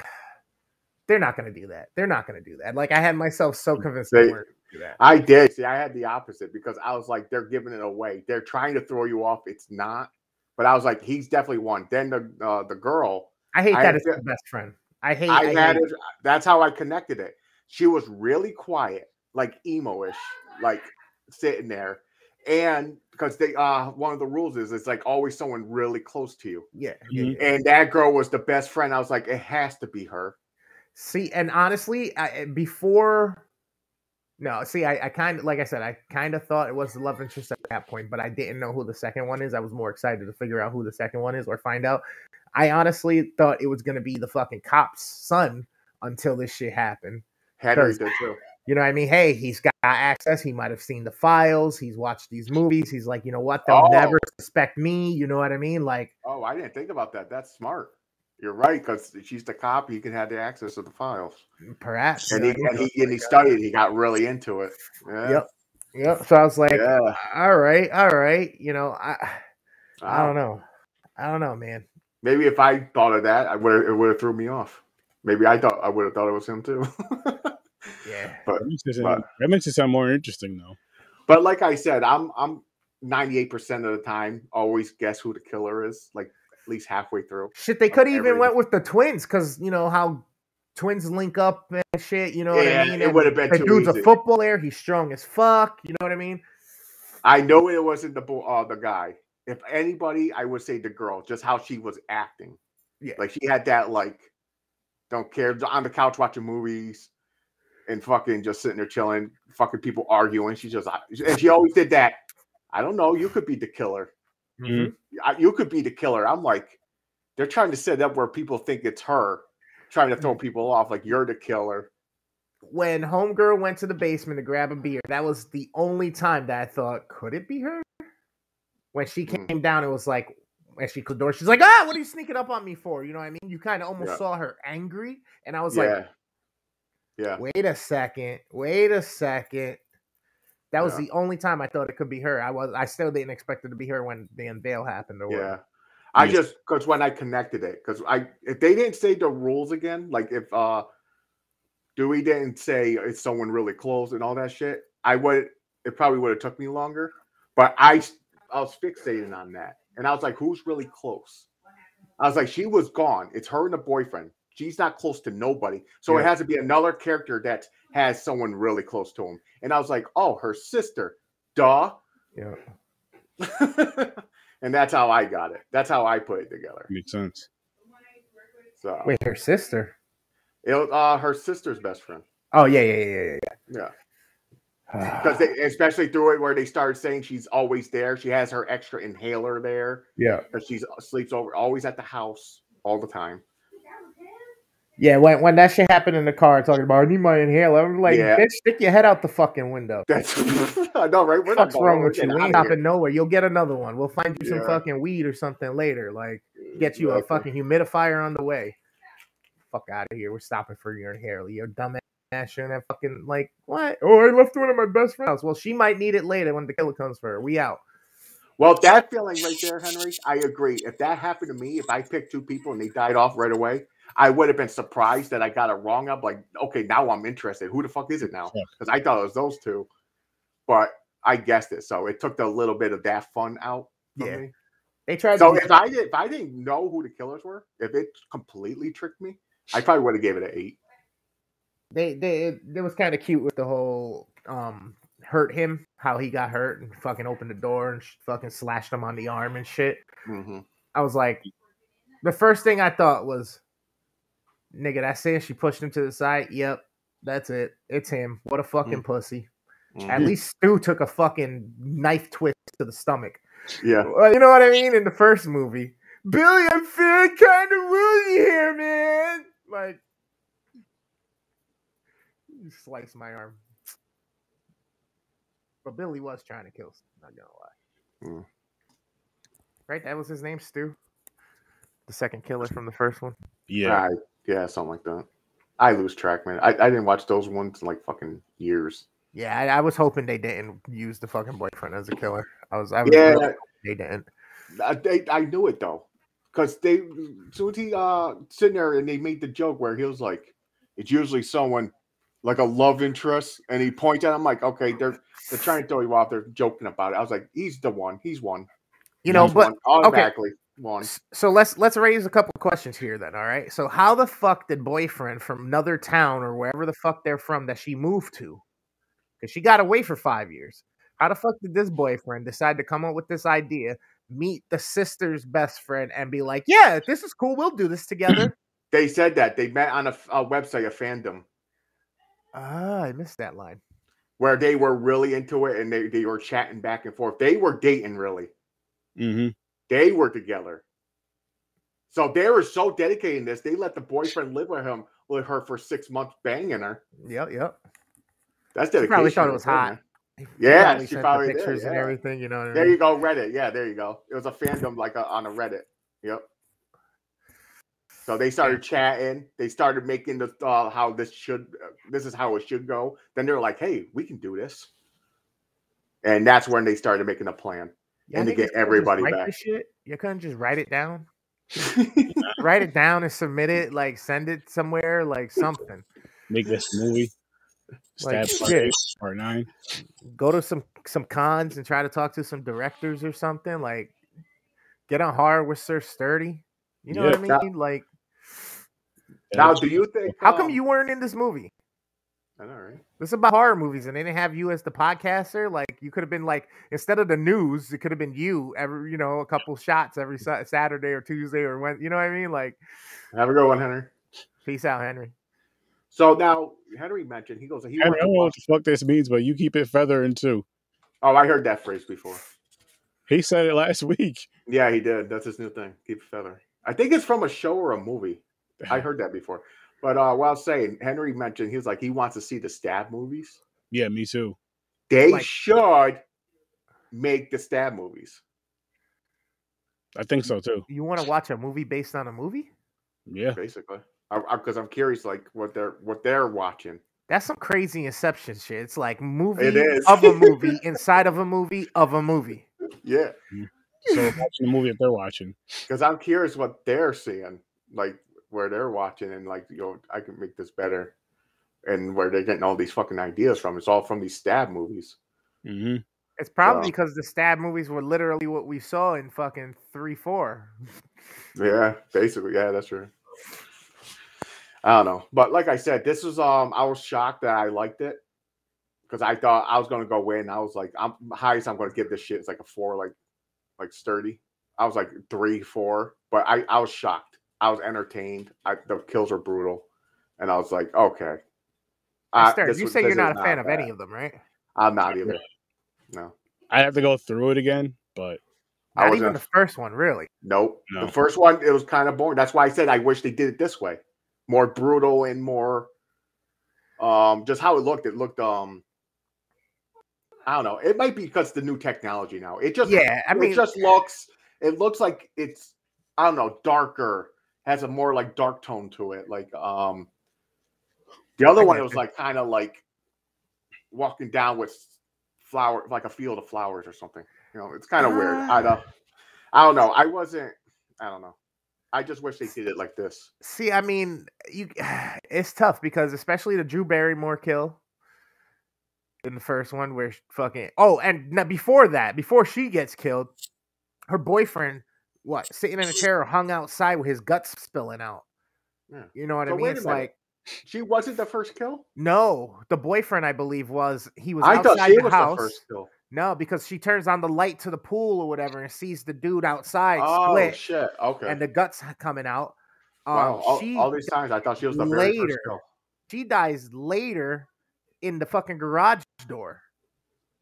Speaker 3: they're not going to do that. They're not going to do that. Like I had myself so convinced
Speaker 1: They-
Speaker 3: they weren't going to do that.
Speaker 1: I did. See, I had the opposite because I was like, they're giving it away. They're trying to throw you off. It's not. But I was like, he's definitely one. Then the uh, the girl,
Speaker 3: I hate
Speaker 1: I
Speaker 3: that it's the best friend. I hate.
Speaker 1: I
Speaker 3: I,
Speaker 1: had
Speaker 3: hate
Speaker 1: it. That's how I connected it. She was really quiet, like emo-ish, like sitting there. And because they uh one of the rules is it's like always someone really close to you.
Speaker 3: Yeah, yeah,
Speaker 2: Mhm.
Speaker 1: And that girl was the best friend. I was like, it has to be her.
Speaker 3: See, and honestly, I, before. No, see, I, I kind of like I said, I kind of thought it was the love interest at that point, but I didn't know who the second one is. I was more excited to figure out who the second one is or find out. I honestly thought it was gonna be the fucking cop's son until this shit happened.
Speaker 1: Henry
Speaker 3: Because-
Speaker 1: did too.
Speaker 3: You know what I mean? Hey, he's got access. He might have seen the files. He's watched these movies. He's like, you know what? They'll
Speaker 1: Oh.
Speaker 3: never suspect me. You know what I mean? Like,
Speaker 1: Oh, I didn't think about that. That's smart. You're right, because she's the cop. He can have the access to the files.
Speaker 3: perhaps.
Speaker 1: And
Speaker 3: you
Speaker 1: he and he and he studied. He got really into it. Yeah.
Speaker 3: Yep. Yep. So I was like,
Speaker 1: Yeah.
Speaker 3: all right, all right. You know, I I don't know. I don't know, man.
Speaker 1: Maybe if I thought of that, I would it would have threw me off. Maybe I thought I would have thought it was him too.
Speaker 3: Yeah.
Speaker 1: but
Speaker 2: That makes, it sound,
Speaker 1: but-
Speaker 2: that makes it sound more interesting though.
Speaker 1: but like I said, I'm I'm 98% of the time always guess who the killer is, like at least halfway through.
Speaker 3: Shit, they could even went with the twins because you know how twins link up and shit. You know what I mean?
Speaker 1: it would have been
Speaker 3: The
Speaker 1: too
Speaker 3: dude's
Speaker 1: easy.
Speaker 3: a football player. He's strong as fuck. You know what I mean?
Speaker 1: I know it wasn't the bo- uh, the guy. If anybody, I would say the girl, just how she was acting.
Speaker 3: Yeah.
Speaker 1: Like she had that like don't care on the couch watching movies and fucking just sitting there chilling, fucking people arguing. She just and she always did that. I don't know. You could be the killer.
Speaker 2: Mhm.
Speaker 1: You could be the killer. I'm like, they're trying to set up where people think it's her, trying to throw people off like you're the killer.
Speaker 3: When homegirl went to the basement to grab a beer, that was the only time that I thought, could it be her? When she
Speaker 1: Mm.
Speaker 3: came down, it was like, when she closed the door, she's like, ah, what are you sneaking up on me for? You know what I mean? You kind of almost
Speaker 1: Yeah.
Speaker 3: saw her angry, and I was
Speaker 1: yeah.
Speaker 3: like,
Speaker 1: yeah.
Speaker 3: wait a second, wait a second. That was
Speaker 1: Yeah.
Speaker 3: the only time I thought it could be her. I was, I still didn't expect it to be her when the unveil happened or
Speaker 1: Yeah.
Speaker 3: whatever.
Speaker 1: I
Speaker 2: Yes.
Speaker 1: just because when I connected it, because I if they didn't say the rules again, like if uh Dewey didn't say it's someone really close and all that shit, I would it probably would have took me longer. But I I was fixating on that. And I was like, who's really close? I was like, she was gone. It's her and the boyfriend. She's not close to nobody. So it has to be another character that has someone really close to him. And I was like, oh, her sister. Duh.
Speaker 3: Yeah.
Speaker 1: and that's how I got it. That's how I put it together.
Speaker 2: Makes sense.
Speaker 1: So
Speaker 3: Wait, her sister?
Speaker 1: it was uh, her sister's best friend.
Speaker 3: Oh yeah, yeah, yeah, yeah,
Speaker 1: Yeah,
Speaker 3: yeah.
Speaker 1: because they especially through it where they started saying she's always there. She has her extra inhaler there
Speaker 3: yeah,
Speaker 1: because she's uh, sleeps over always at the house all the time.
Speaker 3: Yeah. When when that shit happened in the car, talking about I need my inhaler, I'm like,
Speaker 1: Yeah.
Speaker 3: bitch, stick your head out the fucking window.
Speaker 1: That's I know, right? We're
Speaker 3: What's wrong with you? We ain't
Speaker 1: of
Speaker 3: stopping nowhere. You'll get another one. We'll find you some fucking weed or something later. Like, get you a fucking humidifier on the way. Fuck out of here. We're stopping for your inhaler. You're dumb ass shouldn't have fucking like what? Oh, I left one of my best friends. Well, she might need it later when the killer comes for her. We out.
Speaker 1: Well, that feeling right there, Henry, I agree. If that happened to me, if I picked two people and they died off right away, I would have been surprised that I got it wrong. I'm like, okay, now I'm interested. Who the fuck is it now? Because I thought it was those two, but I guessed it. So it took a little bit of that fun out.
Speaker 3: Yeah.
Speaker 1: Me.
Speaker 3: They tried
Speaker 1: So
Speaker 3: to
Speaker 1: if I did, if I didn't know who the killers were, if it completely tricked me, I probably would have gave it an eight.
Speaker 3: they they it, it was kind of cute with the whole um hurt him how he got hurt and fucking opened the door and sh- fucking slashed him on the arm and shit.
Speaker 1: hmm
Speaker 3: I was like, the first thing I thought was, nigga, that's it. She pushed him to the side. Yep, that's it. It's him. What a fucking pussy. At
Speaker 1: Mhm.
Speaker 3: least Stu took a fucking knife twist to the stomach.
Speaker 1: Yeah.
Speaker 3: You know what I mean? In the first movie, Billy, I'm feeling kind of woozy here, man. Like, you slice my arm. But Billy was trying to kill. Not gonna lie.
Speaker 1: Mm.
Speaker 3: Right? That was his name, Stu. The second killer from the first one.
Speaker 2: Yeah.
Speaker 1: I, yeah, something like that. I lose track, man. I, I didn't watch those ones in like fucking years.
Speaker 3: Yeah, I, I was hoping they didn't use the fucking boyfriend as a killer. I was, I was
Speaker 1: Yeah,
Speaker 3: they didn't.
Speaker 1: I, they, I knew it though, because they as soon as he uh sitting there and they made the joke where he was like, it's usually someone like a love interest, and he pointed. at him like, okay, they're they're trying to throw you off. They're joking about it. I was like, he's the one. He's one.
Speaker 3: You know,
Speaker 1: He's
Speaker 3: but
Speaker 1: automatically one.
Speaker 3: So let's let's raise a couple questions here then, all right? So how the fuck did boyfriend from another town or wherever the fuck they're from that she moved to? Cuz she got away for 5 years. How the fuck did this boyfriend decide to come up with this idea, meet the sister's best friend and be like, "Yeah, this is cool. We'll do this together."
Speaker 1: They said that they met on a website, a fandom,
Speaker 3: ah, I missed that line.
Speaker 1: where they were really into it and they, they were chatting back and forth. They were dating really.
Speaker 2: Mm-hmm.
Speaker 1: They were together. So they were so dedicated in this, they let the boyfriend live with him with her for six months banging her.
Speaker 3: Yep, yep.
Speaker 1: That's
Speaker 3: She
Speaker 1: dedication.
Speaker 3: probably thought it was
Speaker 1: there,
Speaker 3: hot.
Speaker 1: Yeah,
Speaker 3: probably
Speaker 1: she probably did,
Speaker 3: pictures and everything, you know what I
Speaker 1: There
Speaker 3: mean?
Speaker 1: you go, Reddit. Yeah, there you go. It was a fandom like a, on a Reddit. Yep. So they started chatting. They started making the uh, how this should uh, this is how it should go. Then they're like, "Hey, we can do this," and that's when they started making a plan. And to get everybody back.
Speaker 3: Shit? You couldn't just write it down. write it down and submit it. Like send it somewhere. Like something.
Speaker 2: Make this movie.
Speaker 3: Like,
Speaker 2: Stab part
Speaker 3: shit.
Speaker 2: eight, part nine.
Speaker 3: Go to some some cons and try to talk to some directors or something. Like get on hard with Sir Sturdy. You know what I
Speaker 1: Yeah.
Speaker 3: mean? Like
Speaker 1: now, do you think?
Speaker 3: how come
Speaker 1: um,
Speaker 3: you weren't in this movie?
Speaker 1: I know, right?
Speaker 3: This is about horror movies, and they didn't have you as the podcaster. Like you could have been like instead of the news, it could have been you every you know a couple shots every Saturday or Tuesday or when you know what I mean. Like
Speaker 1: Have a good one, Henry.
Speaker 3: peace out, Henry.
Speaker 1: So now Henry mentioned he goes. He
Speaker 2: I don't know what the fuck this means, but you keep it feathering too.
Speaker 1: Oh, I heard that phrase before.
Speaker 2: He said it last week.
Speaker 1: Yeah, he did. That's his new thing. Keep it feather. I think it's from a show or a movie. I heard that before. But uh, what I was saying, Henry mentioned he was like he wants to see the stab movies.
Speaker 2: Yeah, me too.
Speaker 1: They
Speaker 3: Like-
Speaker 1: should make the stab movies.
Speaker 2: I think so too.
Speaker 3: You want to watch a movie based on a movie?
Speaker 2: Yeah.
Speaker 1: basically. Because I'm curious, like what they're what they're watching.
Speaker 3: That's some crazy Inception shit. It's like movie
Speaker 1: is.
Speaker 3: of a movie inside of a movie of a movie.
Speaker 1: Yeah,
Speaker 2: So watching the movie that they're watching.
Speaker 1: because I'm curious what they're seeing, like where they're watching, and like you know, I can make this better, and where they're getting all these fucking ideas from. It's all from these stab movies.
Speaker 2: hmm
Speaker 3: It's probably
Speaker 1: Wow.
Speaker 3: because the stab movies were literally what we saw in fucking three, four.
Speaker 1: Yeah, basically, yeah, that's true. I don't know, but like I said, this was um, I was shocked that I liked it because I thought I was gonna go in. I was like, I'm highest I'm gonna give this shit is like a four, like like sturdy. I was like three, four, but I I was shocked. I was entertained. I, the kills were brutal, and I was like, okay.
Speaker 3: Stern,
Speaker 1: this
Speaker 3: you
Speaker 1: was-
Speaker 3: say you're not a fan of
Speaker 1: bad.
Speaker 3: any of them, right?
Speaker 1: I'm not either. No,
Speaker 2: I have to go through it again, but
Speaker 1: I
Speaker 3: Not
Speaker 1: was
Speaker 3: even
Speaker 1: a-
Speaker 3: the first one, really.
Speaker 1: Nope.
Speaker 2: No.
Speaker 1: The first one, it was kind of boring. That's why I said I wish they did it this way. More brutal and more um just how it looked. It looked um I don't know. It might be because the new technology now. It just
Speaker 3: Yeah, I mean,
Speaker 1: it just looks it looks like it's I don't know, darker, has a more like dark tone to it. Like um the other one it was like kind of like walking down with flower like a field of flowers or something. You know, it's kind of weird. I
Speaker 3: Ah.
Speaker 1: don't I don't know. I wasn't I don't know. I just wish they did it like this.
Speaker 3: See, I mean, you it's tough because especially the Drew Barrymore kill in the first one where she fucking oh, and now before that, before she gets killed, her boyfriend what sitting in a chair or hung outside with his guts spilling out.
Speaker 1: Yeah.
Speaker 3: You know what
Speaker 1: So
Speaker 3: I mean? It's
Speaker 1: minute.
Speaker 3: like
Speaker 1: She wasn't the first kill?
Speaker 3: no, the boyfriend I believe was he was
Speaker 1: I
Speaker 3: outside
Speaker 1: thought she
Speaker 3: the
Speaker 1: was
Speaker 3: house.
Speaker 1: the first kill.
Speaker 3: No, because she turns on the light to the pool or whatever and sees the dude outside
Speaker 1: Oh
Speaker 3: split
Speaker 1: shit. Okay.
Speaker 3: and the guts coming out. Um,
Speaker 1: wow. All,
Speaker 3: she
Speaker 1: all these times I thought she was the very
Speaker 3: later.
Speaker 1: first kill.
Speaker 3: she dies later in the fucking garage door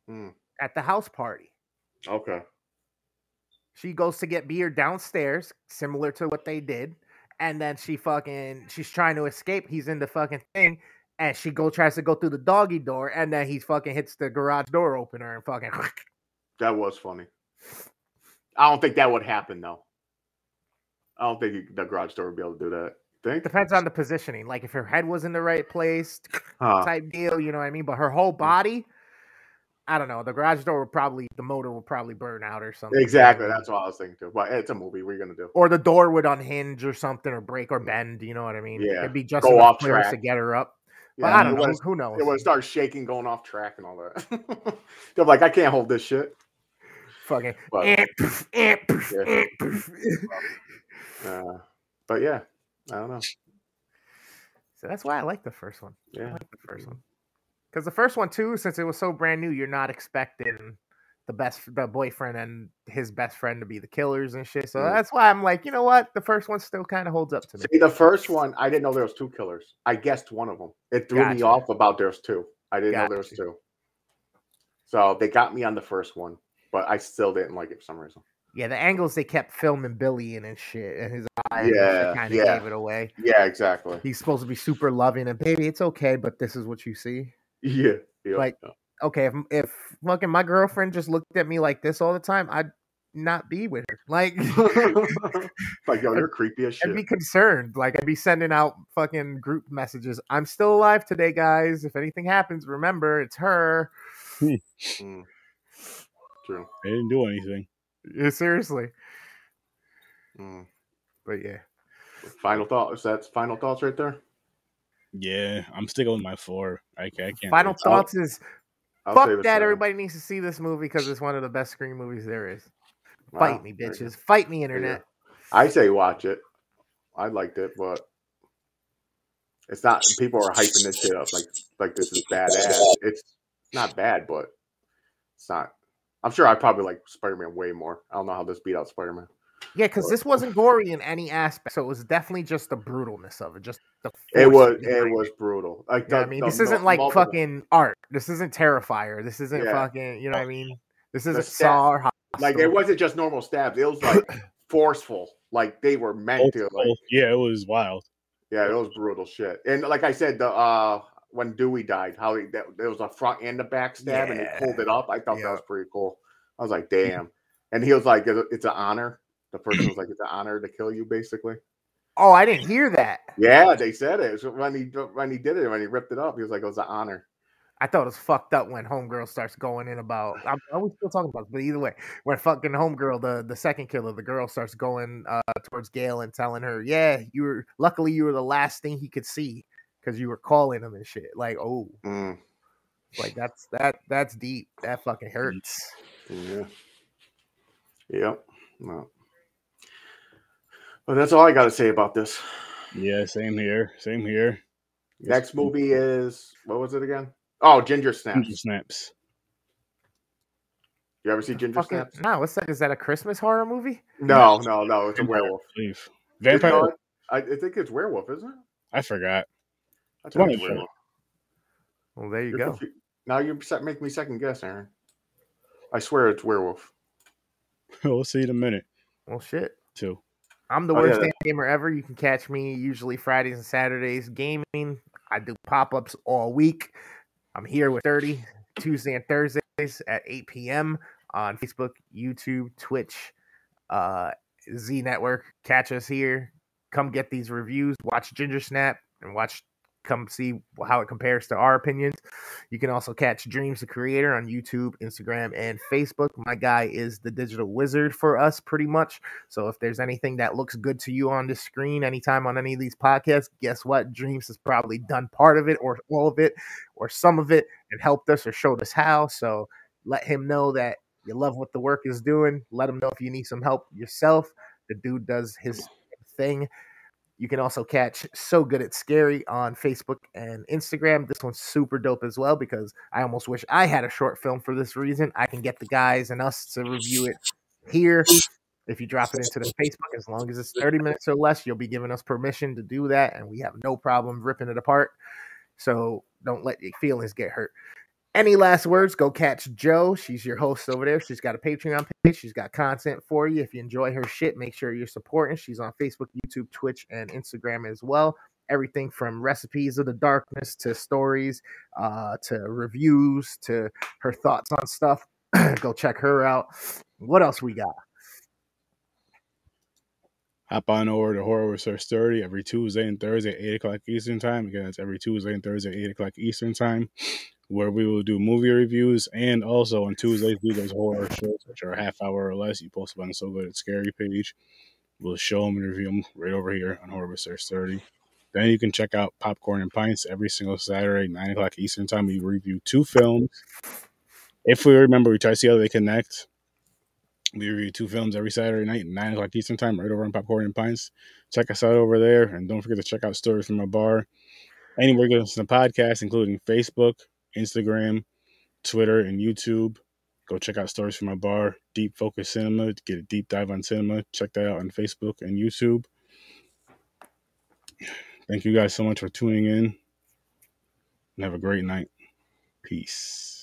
Speaker 1: Hmm.
Speaker 3: at the house party.
Speaker 1: Okay.
Speaker 3: She goes to get beer downstairs, similar to what they did, and then she fucking she's trying to escape. He's in the fucking thing, and she go tries to go through the doggy door, and then he fucking hits the garage door opener and fucking.
Speaker 1: That was funny. I don't think that would happen though. I don't think the garage door would be able to do that. Think?
Speaker 3: Depends on the positioning. Like if her head was in the right place,
Speaker 1: Huh.
Speaker 3: type deal. You know what I mean? But her whole hmm. body. I don't know. The garage door would probably, the motor would probably burn out or something. you know what I
Speaker 1: Exactly. That's what I was thinking too. But it's a movie. We're gonna do?
Speaker 3: or the door would unhinge or something or break or bend. You know what I mean?
Speaker 1: Yeah.
Speaker 3: It'd be just
Speaker 1: Go
Speaker 3: enough
Speaker 1: off
Speaker 3: clearance to get her up. But
Speaker 1: Yeah,
Speaker 3: I don't know.
Speaker 1: would've-
Speaker 3: Who knows?
Speaker 1: It would start shaking, going off track, and all that. They're like, I can't hold this shit.
Speaker 3: Fucking.
Speaker 1: But,
Speaker 3: eh, poof, eh, poof,
Speaker 1: Yeah.
Speaker 3: eh, poof.
Speaker 1: uh, but yeah, I don't know.
Speaker 3: so that's why I like the first one. I
Speaker 1: Yeah,
Speaker 3: like the first one because the first one too, since it was so brand new, you're not expecting the best, the boyfriend and his best friend to be the killers and shit. So
Speaker 1: Mm.
Speaker 3: that's why I'm like, you know what? The first one still kind of holds up to me.
Speaker 1: See, the first one, I didn't know there was two killers. I guessed one of them. It threw me off about there's two. I didn't know there was two. So they got me on the first one, but I still didn't like it for some reason.
Speaker 3: Yeah, the angles they kept filming Billy in and shit, and his eyes
Speaker 1: Yeah,
Speaker 3: kind of
Speaker 1: yeah.
Speaker 3: gave it away.
Speaker 1: Yeah, exactly.
Speaker 3: He's supposed to be super loving and baby, it's okay, but this is what you see.
Speaker 1: Yeah. yeah.
Speaker 3: Like- Okay, if if fucking my girlfriend just looked at me like this all the time, I'd not be with her. Like
Speaker 1: like, yo, you're creepy as shit.
Speaker 3: I'd be concerned. Like I'd be sending out fucking group messages. I'm still alive today, guys. If anything happens, remember it's her.
Speaker 1: Mm. True.
Speaker 2: they didn't do anything.
Speaker 3: Yeah, seriously.
Speaker 1: Mm.
Speaker 3: But yeah.
Speaker 1: Final thoughts. That's final thoughts right there.
Speaker 2: Yeah, I'm sticking with my four. I, I can't.
Speaker 3: Final
Speaker 2: do-
Speaker 3: thoughts is
Speaker 1: I'll
Speaker 3: fuck that.
Speaker 1: seven.
Speaker 3: Everybody needs to see this movie because it's one of the best Scream movies there is.
Speaker 1: Wow,
Speaker 3: Fight me,
Speaker 1: there you go.
Speaker 3: bitches. Fight me, internet.
Speaker 1: go. I say watch it. I liked it, but it's not. People are hyping this shit up like like this is badass. It's not bad, but it's not. I'm sure I probably like Spider Man way more. I don't know how this beat out Spider Man.
Speaker 3: Yeah, because this wasn't gory in any aspect, so it was definitely just the brutalness of it. Just the.
Speaker 1: It was it was brutal. Like
Speaker 3: You
Speaker 1: the-
Speaker 3: I mean,
Speaker 1: the
Speaker 3: this isn't like
Speaker 1: multiple-
Speaker 3: fucking art. This isn't Terrifier. This isn't
Speaker 1: Yeah.
Speaker 3: fucking. You know what I mean? This isn't
Speaker 1: stat-
Speaker 3: Saw or
Speaker 1: like it wasn't just normal stabs. It was like forceful. Like they were meant to. Like
Speaker 2: yeah, it was wild.
Speaker 1: yeah, it was brutal shit. And like I said, the uh when Dewey died, how he, that, there was a front and the back stab, and he pulled it up. I thought
Speaker 3: Yeah.
Speaker 1: that was pretty cool. I was like, damn. And he was like, "It's it's an honor." The person was like, "It's an honor to kill you," basically.
Speaker 3: Oh, I didn't hear that.
Speaker 1: Yeah, they said it So when he when he did it when he ripped it up. He was like, "It was an honor."
Speaker 3: I thought it was fucked up when Homegirl starts going in about. I'm, we still talking about? This? But either way, when fucking Homegirl, the the second killer, the girl starts going uh, towards Gail and telling her, "Yeah, you were luckily you were the last thing he could see because you were calling him and shit." Like, oh,
Speaker 1: Mm,
Speaker 3: like that's that that's deep. That fucking hurts.
Speaker 1: yeah. Yep. No. But that's all I got to say about this.
Speaker 2: Yeah, same here. Same here.
Speaker 1: Next movie is what was it again? Oh, Ginger Snaps.
Speaker 2: Ginger Snaps.
Speaker 1: You ever see Ginger
Speaker 3: Fucking,
Speaker 1: Snaps?
Speaker 3: no, what's that? Is that a Christmas horror movie?
Speaker 1: No, no, no. It's a werewolf.
Speaker 2: Leave.
Speaker 1: It's
Speaker 2: Vampire.
Speaker 1: not- I, I think it's werewolf, isn't it?
Speaker 2: I forgot.
Speaker 1: I
Speaker 2: one
Speaker 1: thought it
Speaker 2: of
Speaker 1: was
Speaker 2: them.
Speaker 1: werewolf.
Speaker 3: Well, there you
Speaker 1: You're
Speaker 3: go.
Speaker 1: confu- Now you se- make me second guess, Aaron. I swear it's werewolf.
Speaker 2: we'll see in a minute.
Speaker 3: Well, shit.
Speaker 2: Too.
Speaker 3: I'm the
Speaker 1: Oh,
Speaker 3: worst
Speaker 1: yeah.
Speaker 3: gamer ever. You can catch me usually Fridays and Saturdays gaming. I do pop ups all week. I'm here with 30 Tuesday and Thursdays at 8 p.m. on Facebook, YouTube, Twitch, uh, Z Network. Catch us here. Come get these reviews. Watch Ginger Snap and watch. Come see how it compares to our opinions. You can also catch Dreams the Creator on YouTube, Instagram, and Facebook. My guy is the digital wizard for us, pretty much. So if there's anything that looks good to you on the screen anytime on any of these podcasts, guess what? Dreams has probably done part of it or all of it or some of it and helped us or showed us how. So let him know that you love what the work is doing. Let him know if you need some help yourself. The dude does his thing. You can also catch So Good at Scary on Facebook and Instagram. This one's super dope as well because I almost wish I had a short film for this reason. I can get the guys and us to review it here. If you drop it into the Facebook, as long as it's 30 minutes or less, you'll be giving us permission to do that, and we have no problem ripping it apart. So don't let your feelings get hurt. Any last words? Go catch Joe. She's your host over there. She's got a Patreon page. She's got content for you. If you enjoy her shit, make sure you're supporting. She's on Facebook, YouTube, Twitch, and Instagram as well. Everything from recipes of the darkness to stories, uh, to reviews, to her thoughts on stuff. Go check her out. What else we got?
Speaker 2: Hop on over to Horror Research 30 every Tuesday and Thursday at 8 o'clock Eastern Time. Again, it's every Tuesday and Thursday at 8 o'clock Eastern Time, where we will do movie reviews and also on Tuesdays, we do those horror shows, which are a half hour or less. You post them on the So Good at Scary page. We'll show them and review them right over here on Horror Research 30. Then you can check out Popcorn and Pints every single Saturday, 9 o'clock Eastern Time. We review two films. If we remember, we try to see how they connect. We review two films every Saturday night, 9 o'clock Eastern Time, right over on Popcorn and Pints. Check us out over there. And don't forget to check out Stories from a Bar. Anywhere you listen to podcasts, including Facebook, Instagram, Twitter, and YouTube. Go check out Stories from My Bar, Deep Focus Cinema, get a deep dive on cinema. Check that out on Facebook and YouTube. Thank you guys so much for tuning in. And have a great night. Peace.